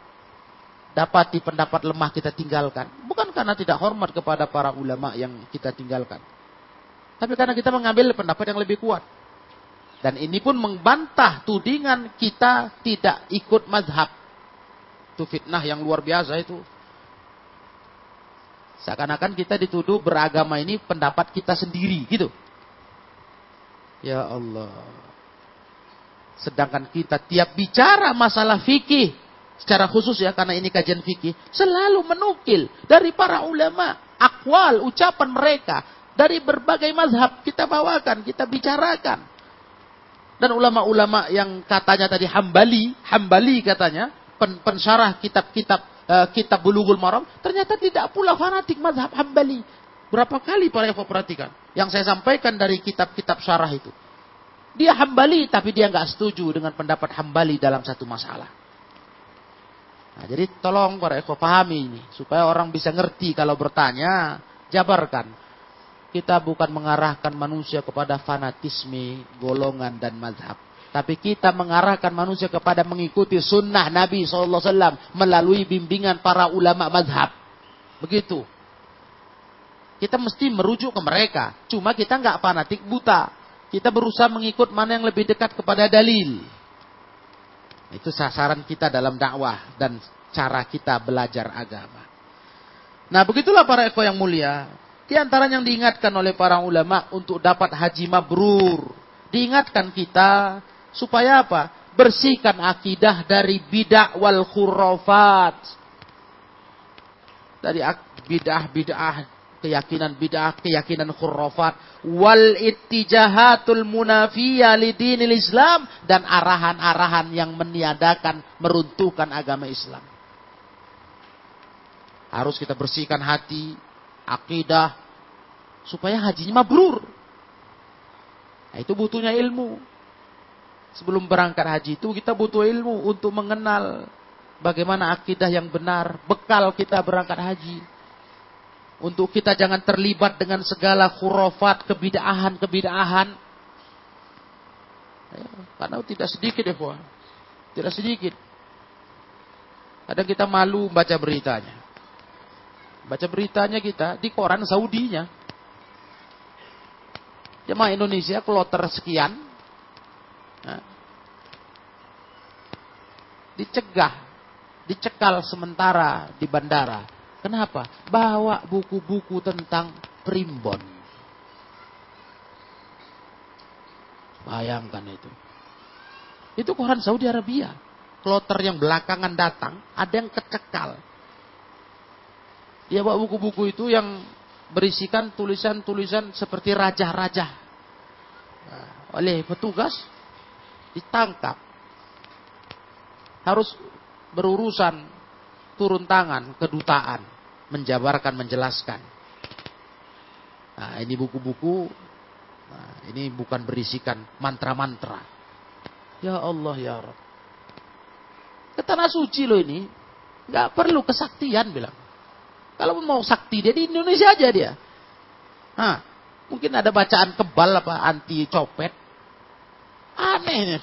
dapati pendapat lemah kita tinggalkan. Bukan karena tidak hormat kepada para ulama yang kita tinggalkan. Tapi karena kita mengambil pendapat yang lebih kuat. Dan ini pun membantah tudingan kita tidak ikut mazhab. Itu fitnah yang luar biasa itu. Seakan-akan kita dituduh beragama ini pendapat kita sendiri gitu. Ya Allah. Sedangkan kita tiap bicara masalah fikih secara khusus ya karena ini kajian fikih selalu menukil dari para ulama akwal ucapan mereka dari berbagai mazhab kita bawakan kita bicarakan. Dan ulama-ulama yang katanya tadi hambali hambali katanya pen pensyarah kitab-kitab uh, kitab bulughul maram ternyata tidak pula fanatik mazhab hambali. Berapa kali para yang perhatikan yang saya sampaikan dari kitab-kitab syarah itu. Dia hambali tapi dia nggak setuju dengan pendapat hambali dalam satu masalah Nah, jadi tolong para eko pahami ini. Supaya orang bisa ngerti kalau bertanya, jabarkan. Kita bukan mengarahkan manusia kepada fanatisme, golongan, dan mazhab. Tapi kita mengarahkan manusia kepada mengikuti sunnah Nabi SAW melalui bimbingan para ulama mazhab. Begitu. Kita mesti merujuk ke mereka. Cuma kita nggak fanatik buta. Kita berusaha mengikut mana yang lebih dekat kepada dalil. Itu sasaran kita dalam dakwah dan cara kita belajar agama. Nah, begitulah para ekor yang mulia. Di antara yang diingatkan oleh para ulama untuk dapat haji mabrur. Diingatkan kita supaya apa? Bersihkan akidah dari bidah wal khurafat. Dari bidah-bidah keyakinan bid'ah, keyakinan khurafat, wal ittijahatul munafiyah lidinil Islam dan arahan-arahan yang meniadakan, meruntuhkan agama Islam. Harus kita bersihkan hati, akidah, supaya hajinya mabrur. Nah, itu butuhnya ilmu. Sebelum berangkat haji itu kita butuh ilmu untuk mengenal bagaimana akidah yang benar, bekal kita berangkat haji. Untuk kita jangan terlibat dengan segala khurafat, kebidahan-kebidahan. Ya, karena tidak sedikit ya, Tidak sedikit. Kadang kita malu baca beritanya. Baca beritanya kita di koran Saudinya. Jemaah Indonesia kloter sekian. Nah, dicegah, dicekal sementara di bandara. Kenapa? Bawa buku-buku tentang primbon. Bayangkan itu. Itu koran Saudi Arabia. Kloter yang belakangan datang, ada yang kecekal. Dia bawa buku-buku itu yang berisikan tulisan-tulisan seperti raja-raja. Nah, oleh petugas ditangkap. Harus berurusan turun tangan kedutaan menjabarkan menjelaskan. Nah, ini buku-buku nah, ini bukan berisikan mantra-mantra. Ya Allah ya Rabb. Ke tanah suci loh ini. Nggak perlu kesaktian bilang. Kalau mau sakti dia di Indonesia aja dia. Nah, mungkin ada bacaan kebal apa anti copet. Aneh nih,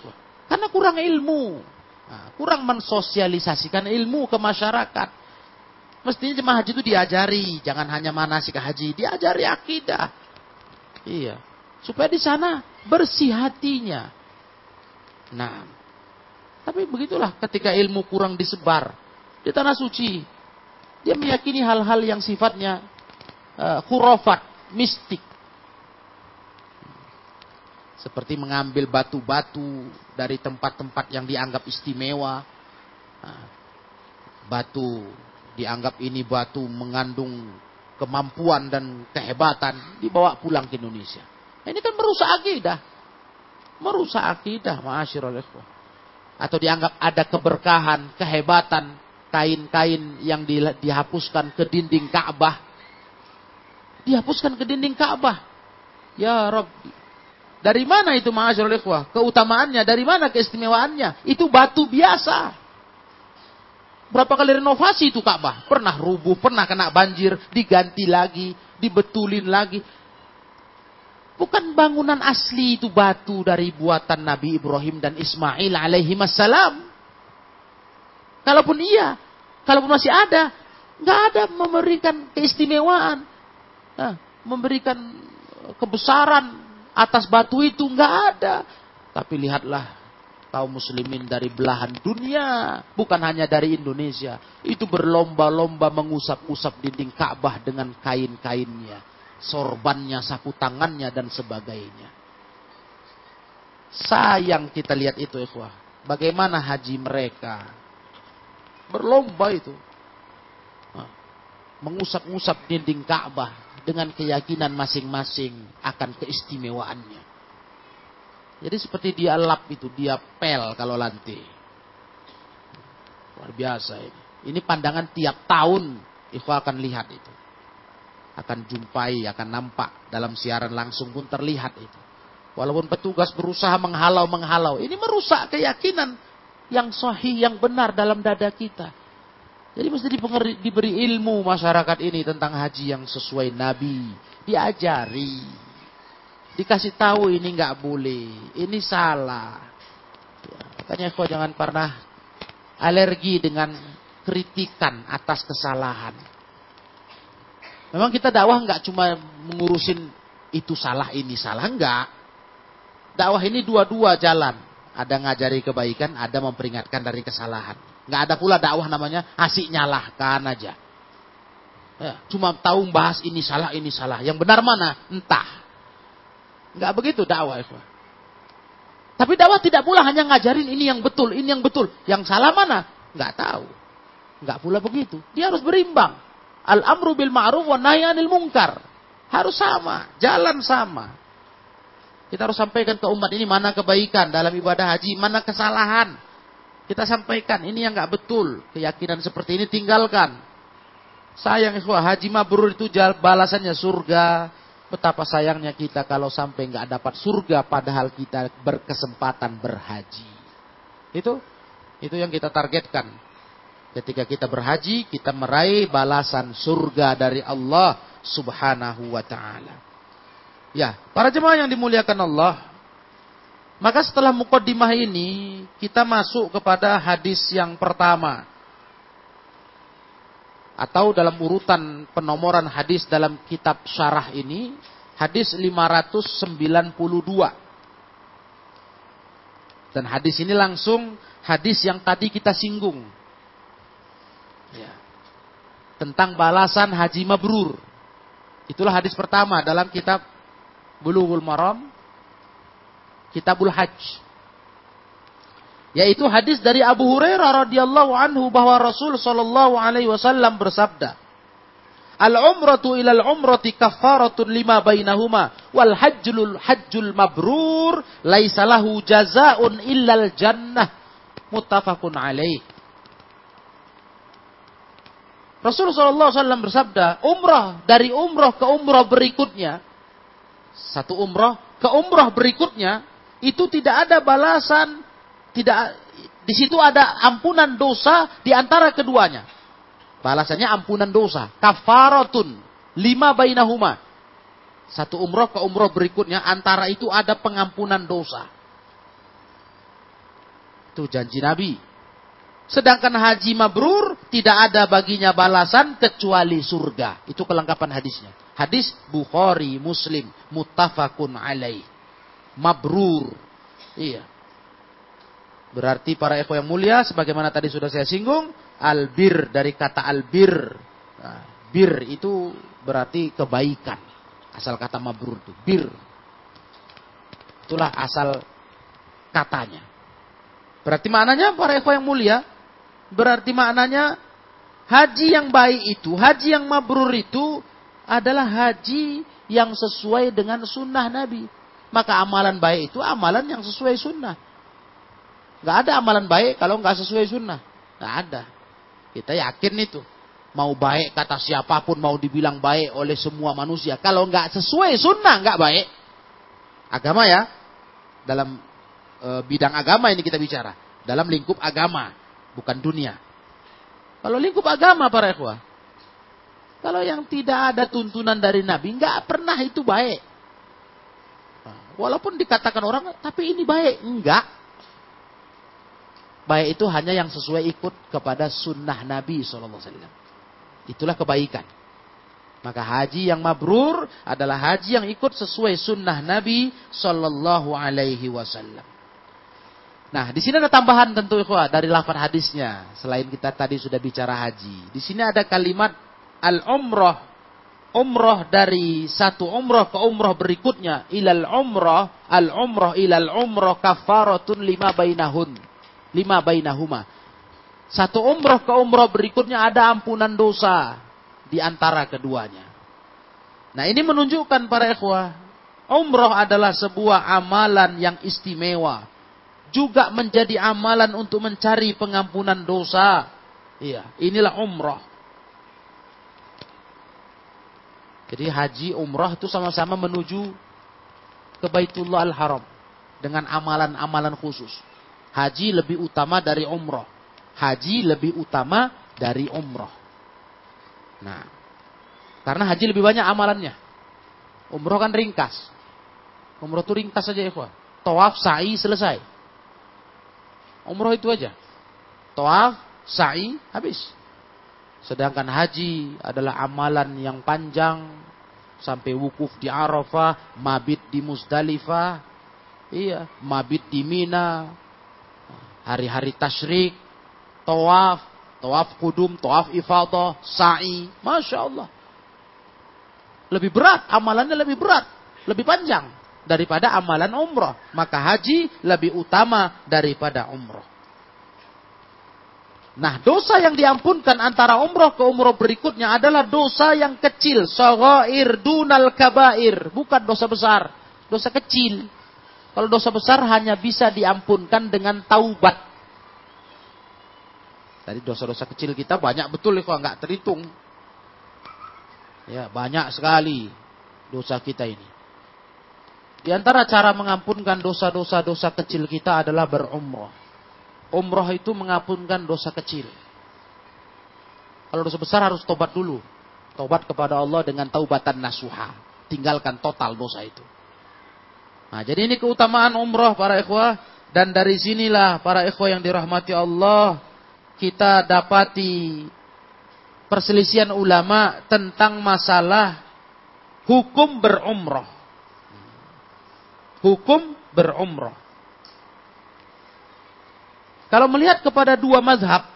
karena kurang ilmu. Nah, kurang mensosialisasikan ilmu ke masyarakat. Mestinya jemaah haji itu diajari, jangan hanya manasik haji, diajari akidah. Iya, supaya di sana bersih hatinya. Nah, tapi begitulah ketika ilmu kurang disebar di tanah suci, dia meyakini hal-hal yang sifatnya uh, khurafat, mistik. Seperti mengambil batu-batu dari tempat-tempat yang dianggap istimewa. Nah, batu dianggap ini batu mengandung kemampuan dan kehebatan dibawa pulang ke Indonesia. Nah, ini kan merusak akidah. Merusak akidah, ma'asyiral Atau dianggap ada keberkahan, kehebatan kain-kain yang di, dihapuskan ke dinding Ka'bah. Dihapuskan ke dinding Ka'bah. Ya Rabbi. Dari mana itu ma'asyarul ikhwah? Keutamaannya, dari mana keistimewaannya? Itu batu biasa. Berapa kali renovasi itu Ka'bah? Pernah rubuh, pernah kena banjir, diganti lagi, dibetulin lagi. Bukan bangunan asli itu batu dari buatan Nabi Ibrahim dan Ismail alaihi salam. Kalaupun iya, kalaupun masih ada, nggak ada memberikan keistimewaan, nah, memberikan kebesaran atas batu itu nggak ada. Tapi lihatlah kaum muslimin dari belahan dunia, bukan hanya dari Indonesia, itu berlomba-lomba mengusap-usap dinding Ka'bah dengan kain-kainnya, sorbannya, sapu tangannya dan sebagainya. Sayang kita lihat itu, ikhwah. Bagaimana haji mereka Berlomba itu. Mengusap-usap dinding Ka'bah dengan keyakinan masing-masing akan keistimewaannya. Jadi seperti dia lap itu, dia pel kalau lantai. Luar biasa ini. Ini pandangan tiap tahun Ikhwa akan lihat itu. Akan jumpai, akan nampak dalam siaran langsung pun terlihat itu. Walaupun petugas berusaha menghalau-menghalau. Ini merusak keyakinan yang sahih, yang benar dalam dada kita. Jadi mesti dipengeri, diberi ilmu masyarakat ini tentang haji yang sesuai Nabi. Diajari. Dikasih tahu ini nggak boleh. Ini salah. Ya, makanya kau jangan pernah alergi dengan kritikan atas kesalahan. Memang kita dakwah nggak cuma mengurusin itu salah ini salah enggak. Dakwah ini dua-dua jalan. Ada ngajari kebaikan, ada memperingatkan dari kesalahan. Nggak ada pula dakwah namanya asik nyalahkan aja. Ya, cuma tahu bahas ini salah, ini salah. Yang benar mana? Entah. Nggak begitu dakwah. Itu. Tapi dakwah tidak pula hanya ngajarin ini yang betul, ini yang betul. Yang salah mana? Nggak tahu. Nggak pula begitu. Dia harus berimbang. Al-amru bil ma'ruf wa nahi anil munkar. Harus sama, jalan sama. Kita harus sampaikan ke umat ini mana kebaikan dalam ibadah haji, mana kesalahan. Kita sampaikan ini yang nggak betul, keyakinan seperti ini tinggalkan. Sayang ikhwah, haji mabrur itu balasannya surga. Betapa sayangnya kita kalau sampai nggak dapat surga padahal kita berkesempatan berhaji. Itu itu yang kita targetkan. Ketika kita berhaji, kita meraih balasan surga dari Allah Subhanahu wa taala. Ya, para jemaah yang dimuliakan Allah, maka setelah mukaddimah ini kita masuk kepada hadis yang pertama atau dalam urutan penomoran hadis dalam kitab syarah ini hadis 592 dan hadis ini langsung hadis yang tadi kita singgung. Ya. tentang balasan haji mabrur. Itulah hadis pertama dalam kitab Bulughul Maram Kitabul Hajj yaitu hadis dari Abu Hurairah radhiyallahu anhu bahwa Rasul sallallahu alaihi wasallam bersabda, Al-umratu ilal umrati kafaratun lima bainahuma wal hajjul hajjul mabrur laisa lahu jazaa'un illal jannah muttafaqun alaih. Rasul sallallahu alaihi wasallam bersabda, umrah dari umrah ke umrah berikutnya satu umrah ke umrah berikutnya itu tidak ada balasan tidak di situ ada ampunan dosa di antara keduanya. Balasannya ampunan dosa. Kafaratun. Lima bainahuma. Satu umroh ke umroh berikutnya. Antara itu ada pengampunan dosa. Itu janji Nabi. Sedangkan haji mabrur tidak ada baginya balasan kecuali surga. Itu kelengkapan hadisnya. Hadis Bukhari, Muslim, muttafaqun alaih. Mabrur. Iya. Berarti para eko yang mulia, sebagaimana tadi sudah saya singgung, albir dari kata albir. Nah, bir itu berarti kebaikan. Asal kata mabrur itu, bir. Itulah asal katanya. Berarti maknanya para eko yang mulia, berarti maknanya haji yang baik itu, haji yang mabrur itu adalah haji yang sesuai dengan sunnah Nabi. Maka amalan baik itu amalan yang sesuai sunnah. Nggak ada amalan baik kalau nggak sesuai sunnah. Nggak ada. Kita yakin itu. Mau baik kata siapa pun, mau dibilang baik oleh semua manusia. Kalau nggak sesuai sunnah, nggak baik. Agama ya. Dalam e, bidang agama ini kita bicara. Dalam lingkup agama. Bukan dunia. Kalau lingkup agama para ikhwah. Kalau yang tidak ada tuntunan dari Nabi, nggak pernah itu baik. Walaupun dikatakan orang, tapi ini baik. Enggak. Baik itu hanya yang sesuai ikut kepada sunnah Nabi SAW. Itulah kebaikan. Maka haji yang mabrur adalah haji yang ikut sesuai sunnah Nabi Sallallahu Alaihi Wasallam. Nah, di sini ada tambahan tentu ikhwah dari lafaz hadisnya. Selain kita tadi sudah bicara haji, di sini ada kalimat al umroh, umroh dari satu umroh ke umroh berikutnya, ilal umroh, al umroh ilal umroh kafaratun lima bainahun lima bainahuma. Satu umroh ke umroh berikutnya ada ampunan dosa di antara keduanya. Nah ini menunjukkan para ikhwah, umroh adalah sebuah amalan yang istimewa. Juga menjadi amalan untuk mencari pengampunan dosa. Iya, inilah umroh. Jadi haji umroh itu sama-sama menuju ke Baitullah Al-Haram. Dengan amalan-amalan khusus. Haji lebih utama dari umroh. Haji lebih utama dari umroh. Nah, karena haji lebih banyak amalannya. Umroh kan ringkas. Umroh itu ringkas saja ya, Tawaf, sa'i, selesai. Umroh itu aja. Tawaf, sa'i, habis. Sedangkan haji adalah amalan yang panjang. Sampai wukuf di Arafah, mabit di Musdalifah. Iya, mabit di Mina, hari-hari tasyrik, tawaf, tawaf kudum, tawaf ifadah, sa'i. Masya Allah. Lebih berat, amalannya lebih berat, lebih panjang daripada amalan umroh. Maka haji lebih utama daripada umroh. Nah, dosa yang diampunkan antara umroh ke umroh berikutnya adalah dosa yang kecil. Sogair dunal kabair. Bukan dosa besar. Dosa kecil. Kalau dosa besar hanya bisa diampunkan dengan taubat. Tadi dosa-dosa kecil kita banyak betul kalau nggak terhitung. Ya, banyak sekali dosa kita ini. Di antara cara mengampunkan dosa-dosa dosa kecil kita adalah berumrah. Umrah itu mengampunkan dosa kecil. Kalau dosa besar harus tobat dulu. Tobat kepada Allah dengan taubatan nasuha. Tinggalkan total dosa itu. Nah, jadi ini keutamaan umrah para ikhwah. Dan dari sinilah para ikhwah yang dirahmati Allah. Kita dapati perselisihan ulama tentang masalah hukum berumrah. Hukum berumrah. Kalau melihat kepada dua mazhab,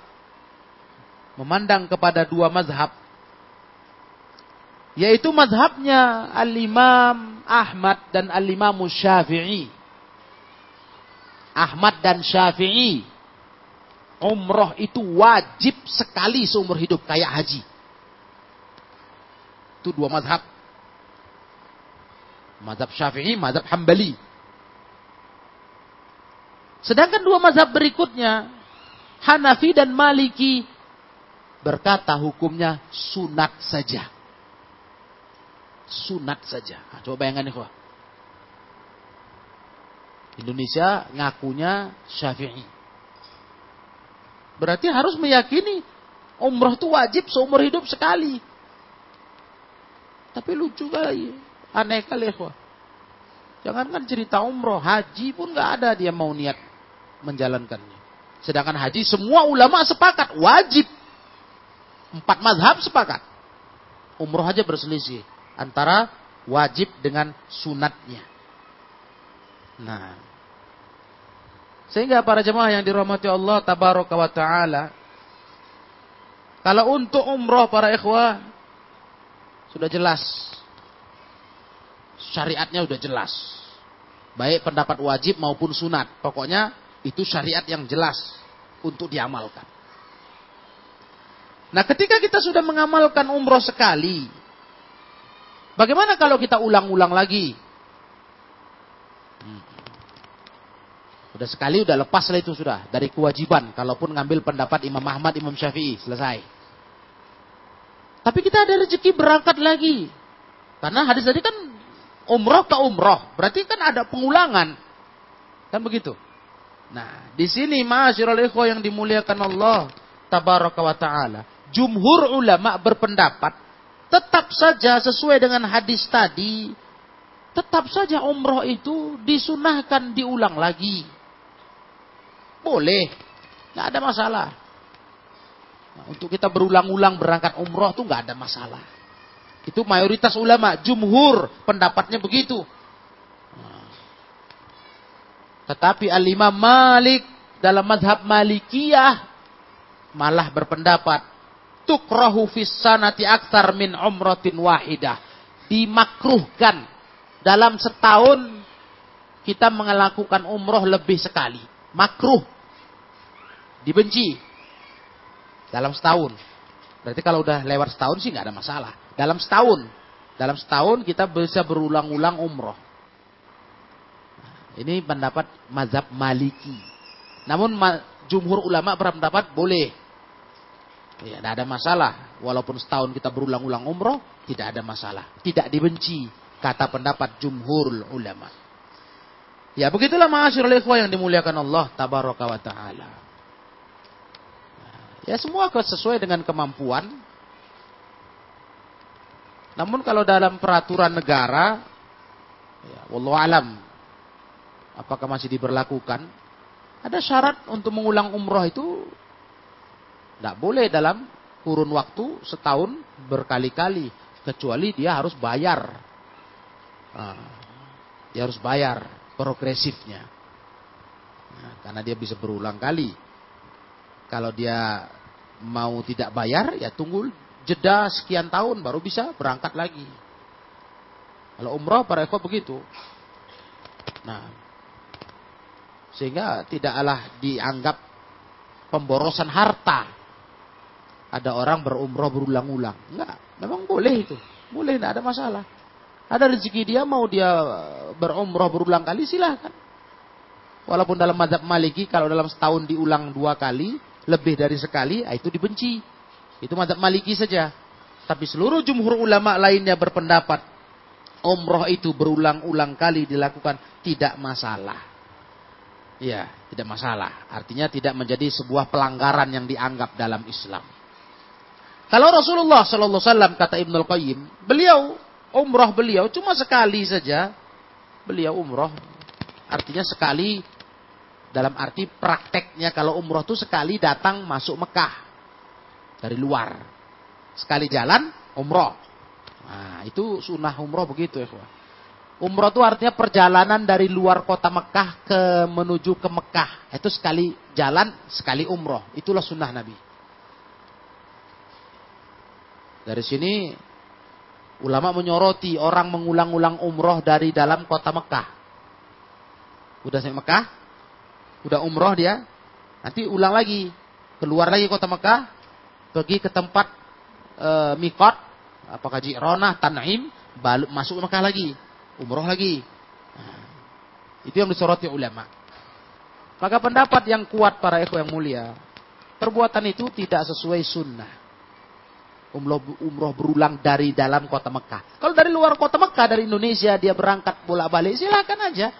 memandang kepada dua mazhab, yaitu mazhabnya Al-Imam Ahmad dan Al-Imam Syafi'i. Ahmad dan Syafi'i umroh itu wajib sekali seumur hidup kayak haji. Itu dua mazhab. Mazhab Syafi'i, mazhab Hambali. Sedangkan dua mazhab berikutnya, Hanafi dan Maliki berkata hukumnya sunat saja. Sunat saja. Nah, coba bayangkan nih, Indonesia ngakunya Syafi'i. Berarti harus meyakini umroh itu wajib seumur hidup sekali. Tapi lucu kali, aneh kali ya. Jangankan cerita umroh, haji pun nggak ada dia mau niat menjalankannya. Sedangkan haji semua ulama sepakat wajib. Empat mazhab sepakat. Umroh aja berselisih antara wajib dengan sunatnya. Nah, sehingga para jemaah yang dirahmati Allah tabaraka wa taala kalau untuk umroh para ikhwah sudah jelas. Syariatnya sudah jelas. Baik pendapat wajib maupun sunat. Pokoknya itu syariat yang jelas untuk diamalkan. Nah ketika kita sudah mengamalkan umroh sekali. Bagaimana kalau kita ulang-ulang lagi? Udah sekali udah lepas lah itu sudah dari kewajiban kalaupun ngambil pendapat Imam Ahmad, Imam Syafi'i, selesai. Tapi kita ada rezeki berangkat lagi. Karena hadis tadi kan umroh ke umroh, berarti kan ada pengulangan. Kan begitu. Nah, di sini ma'asyiral yang dimuliakan Allah tabaraka wa taala. Jumhur ulama berpendapat tetap saja sesuai dengan hadis tadi, tetap saja umroh itu disunahkan diulang lagi. Boleh. Nggak ada masalah. Nah, untuk kita berulang-ulang berangkat umroh tuh nggak ada masalah. Itu mayoritas ulama, jumhur pendapatnya begitu. Nah. Tetapi al-imam Malik dalam madhab Malikiyah malah berpendapat tukrahu fis sanati aktar min umratin wahidah. Dimakruhkan dalam setahun kita melakukan umroh lebih sekali. Makruh dibenci dalam setahun. Berarti kalau udah lewat setahun sih nggak ada masalah. Dalam setahun, dalam setahun kita bisa berulang-ulang umroh. Ini pendapat mazhab Maliki. Namun jumhur ulama berpendapat boleh. Tidak ada masalah. Walaupun setahun kita berulang-ulang umroh, tidak ada masalah. Tidak dibenci, kata pendapat jumhur ulama. Ya begitulah ma'asyirul ikhwah yang dimuliakan Allah tabaraka wa ta'ala. Ya semua sesuai dengan kemampuan. Namun kalau dalam peraturan negara, ya, wallahu alam, apakah masih diberlakukan? Ada syarat untuk mengulang umroh itu tidak boleh dalam kurun waktu setahun berkali-kali, kecuali dia harus bayar. Nah, dia harus bayar progresifnya. Nah, karena dia bisa berulang kali. Kalau dia mau tidak bayar, ya tunggu jeda sekian tahun baru bisa berangkat lagi. Kalau umroh para ekor begitu. Nah, sehingga tidaklah dianggap pemborosan harta. Ada orang berumroh berulang-ulang. Enggak, memang boleh itu. Boleh, tidak ada masalah. Ada rezeki dia mau dia berumroh berulang kali silahkan. Walaupun dalam madhab maliki kalau dalam setahun diulang dua kali lebih dari sekali, ah, itu dibenci. Itu mazhab maliki saja. Tapi seluruh jumhur ulama lainnya berpendapat umroh itu berulang-ulang kali dilakukan tidak masalah. Ya, tidak masalah. Artinya tidak menjadi sebuah pelanggaran yang dianggap dalam Islam. Kalau Rasulullah Sallallahu Alaihi Wasallam kata Ibnul Qayyim, beliau umroh beliau cuma sekali saja. Beliau umroh, artinya sekali dalam arti prakteknya kalau umroh itu sekali datang masuk Mekah dari luar. Sekali jalan umroh. Nah, itu sunnah umroh begitu ya. Umroh itu artinya perjalanan dari luar kota Mekah ke menuju ke Mekah. Itu sekali jalan, sekali umroh. Itulah sunnah Nabi. Dari sini ulama menyoroti orang mengulang-ulang umroh dari dalam kota Mekah. Udah sampai Mekah, udah umroh dia, nanti ulang lagi, keluar lagi kota Mekah, pergi ke tempat e, mikot, apakah Jironah, Tan'im, balik masuk Mekah lagi, umroh lagi. Nah, itu yang disoroti ulama. Maka pendapat yang kuat para ikhwan yang mulia, perbuatan itu tidak sesuai sunnah umroh, umroh berulang dari dalam kota Mekah. Kalau dari luar kota Mekah, dari Indonesia, dia berangkat bolak-balik, silakan aja.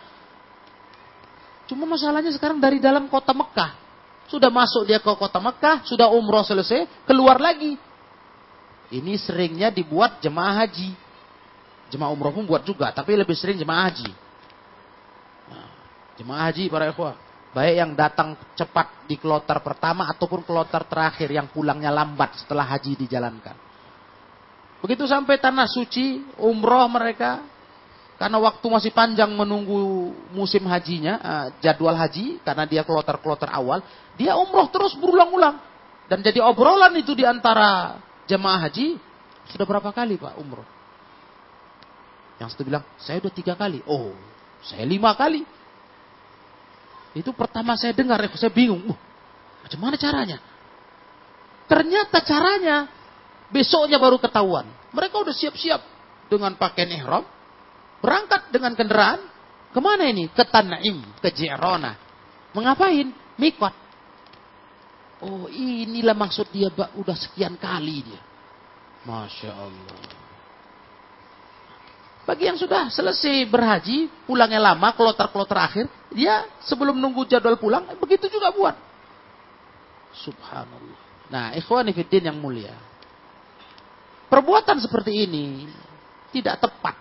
Cuma masalahnya sekarang dari dalam kota Mekah. Sudah masuk dia ke kota Mekah, sudah umroh selesai, keluar lagi. Ini seringnya dibuat jemaah haji. Jemaah umroh pun buat juga, tapi lebih sering jemaah haji. Nah, jemaah haji para ikhwah. Baik yang datang cepat di kloter pertama ataupun kloter terakhir yang pulangnya lambat setelah haji dijalankan. Begitu sampai tanah suci, umroh mereka, karena waktu masih panjang menunggu musim hajinya, uh, jadwal haji, karena dia kloter-kloter awal, dia umroh terus berulang-ulang. Dan jadi obrolan itu di antara jemaah haji, sudah berapa kali Pak umroh? Yang satu bilang, saya udah tiga kali. Oh, saya lima kali. Itu pertama saya dengar, saya bingung. Uh, macam caranya? Ternyata caranya besoknya baru ketahuan. Mereka udah siap-siap dengan pakaian ihram, berangkat dengan kendaraan. Ke mana ini? Ke Tanaim, ke Jirona. Mengapain? Mikot. Oh inilah maksud dia udah sekian kali dia. Masya Allah. Bagi yang sudah selesai berhaji, pulangnya lama, kloter-kloter akhir, dia sebelum nunggu jadwal pulang, begitu juga buat. Subhanallah. Nah, ikhwan fiddin yang mulia. Perbuatan seperti ini tidak tepat.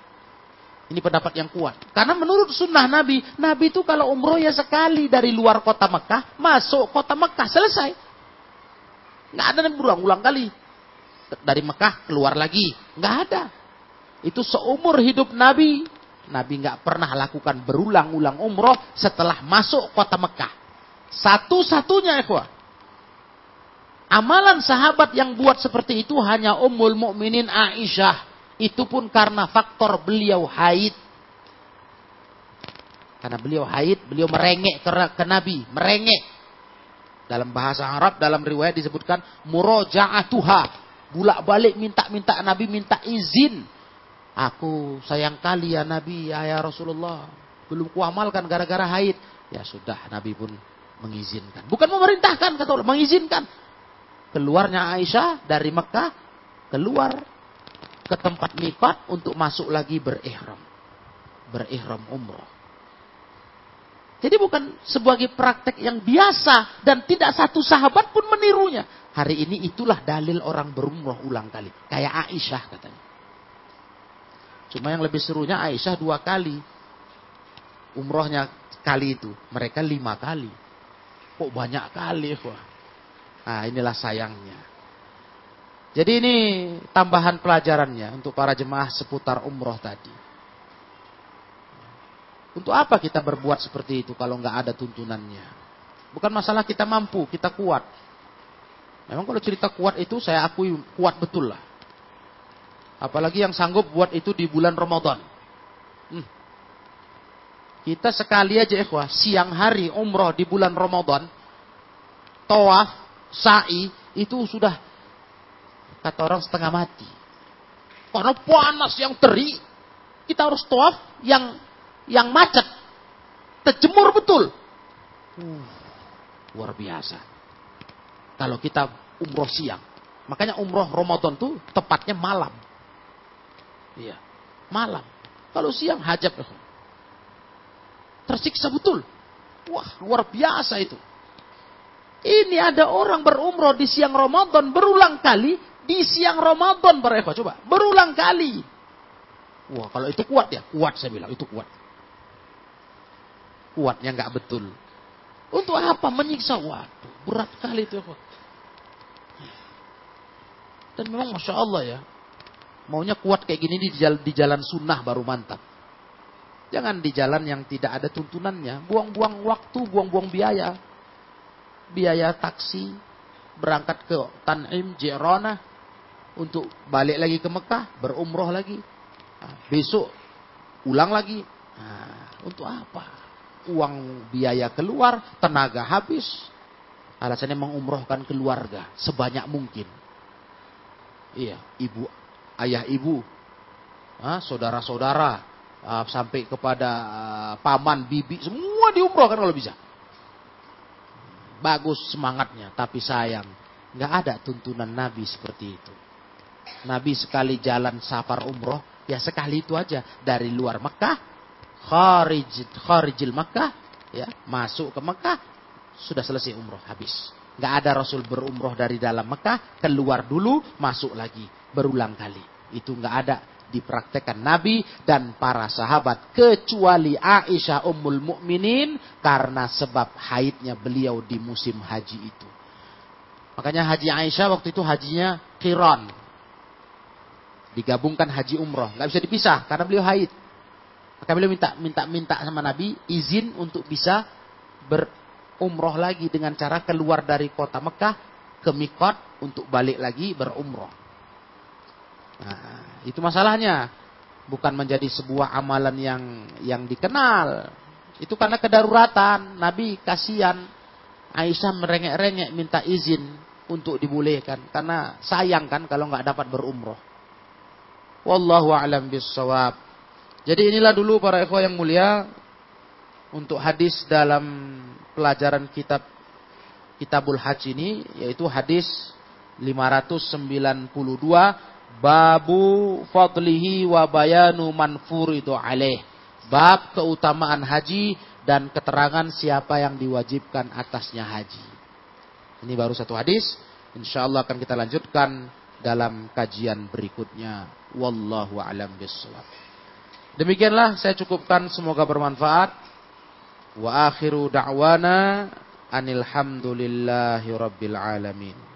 Ini pendapat yang kuat. Karena menurut sunnah Nabi, Nabi itu kalau umroh ya sekali dari luar kota Mekah, masuk kota Mekah, selesai. Nggak ada yang berulang-ulang kali. Dari Mekah keluar lagi. Nggak ada. Itu seumur hidup Nabi, Nabi nggak pernah lakukan berulang-ulang umroh setelah masuk kota Mekah. Satu-satunya ikhwah. Amalan sahabat yang buat seperti itu hanya Ummul Mukminin Aisyah. Itu pun karena faktor beliau haid. Karena beliau haid, beliau merengek ke, ke Nabi, merengek. Dalam bahasa Arab, dalam riwayat disebutkan muroja'atuha. Bulak-balik minta-minta Nabi minta izin Aku sayang kali ya Nabi, ya, ya Rasulullah. Belum kuamalkan gara-gara haid. Ya sudah, Nabi pun mengizinkan. Bukan memerintahkan, kata Allah, mengizinkan. Keluarnya Aisyah dari Mekah, keluar ke tempat mikot untuk masuk lagi berihram. Berihram umroh. Jadi bukan sebagai praktek yang biasa dan tidak satu sahabat pun menirunya. Hari ini itulah dalil orang berumroh ulang kali. Kayak Aisyah katanya. Cuma yang lebih serunya Aisyah dua kali. Umrohnya kali itu. Mereka lima kali. Kok banyak kali. Wah. Nah inilah sayangnya. Jadi ini tambahan pelajarannya untuk para jemaah seputar umroh tadi. Untuk apa kita berbuat seperti itu kalau nggak ada tuntunannya? Bukan masalah kita mampu, kita kuat. Memang kalau cerita kuat itu saya akui kuat betul lah. Apalagi yang sanggup buat itu di bulan Ramadan. Hmm. Kita sekali aja ikhwah, siang hari umroh di bulan Ramadan, tawaf, sa'i, itu sudah kata orang setengah mati. Karena panas yang terik, kita harus tawaf yang yang macet. Terjemur betul. Uh, luar biasa. Kalau kita umroh siang. Makanya umroh Ramadan tuh tepatnya malam. Iya, malam. Kalau siang hajat. Tersiksa betul. Wah, luar biasa itu. Ini ada orang berumroh di siang Ramadan berulang kali di siang Ramadan para coba berulang kali. Wah, kalau itu kuat ya, kuat saya bilang itu kuat. Kuatnya nggak betul. Untuk apa menyiksa? Waduh, berat kali itu. Dan memang masya Allah ya, maunya kuat kayak gini di jalan, di jalan sunnah baru mantap. Jangan di jalan yang tidak ada tuntunannya. Buang-buang waktu, buang-buang biaya. Biaya taksi, berangkat ke Tanim, Jirona, untuk balik lagi ke Mekah, berumroh lagi. Nah, besok ulang lagi. Nah, untuk apa? Uang biaya keluar, tenaga habis. Alasannya mengumrohkan keluarga sebanyak mungkin. Iya, ibu, ayah ibu, saudara-saudara, sampai kepada paman, bibi, semua diumrohkan kalau bisa. Bagus semangatnya, tapi sayang, nggak ada tuntunan Nabi seperti itu. Nabi sekali jalan safar umroh, ya sekali itu aja dari luar Mekah, kharij, kharijil Mekah, ya masuk ke Mekah, sudah selesai umroh habis. Nggak ada Rasul berumroh dari dalam Mekah, keluar dulu, masuk lagi, berulang kali. Itu nggak ada dipraktekkan Nabi dan para sahabat kecuali Aisyah Ummul Mukminin karena sebab haidnya beliau di musim haji itu. Makanya haji Aisyah waktu itu hajinya kiron. Digabungkan haji umroh. Nggak bisa dipisah karena beliau haid. Maka beliau minta minta minta sama Nabi izin untuk bisa berumroh lagi dengan cara keluar dari kota Mekah ke Mikot untuk balik lagi berumroh. Nah, itu masalahnya. Bukan menjadi sebuah amalan yang yang dikenal. Itu karena kedaruratan. Nabi kasihan. Aisyah merengek-rengek minta izin untuk dibolehkan. Karena sayang kan kalau nggak dapat berumroh. Wallahu a'lam bissawab. Jadi inilah dulu para ikhwah yang mulia untuk hadis dalam pelajaran kitab Kitabul Hajj ini yaitu hadis 592 Babu fadlihi wa bayanu manfuridu alaih. Bab keutamaan haji dan keterangan siapa yang diwajibkan atasnya haji. Ini baru satu hadis. Insya Allah akan kita lanjutkan dalam kajian berikutnya. Wallahu alam bisawab. Demikianlah saya cukupkan semoga bermanfaat. Wa akhiru da'wana anilhamdulillahi rabbil alamin.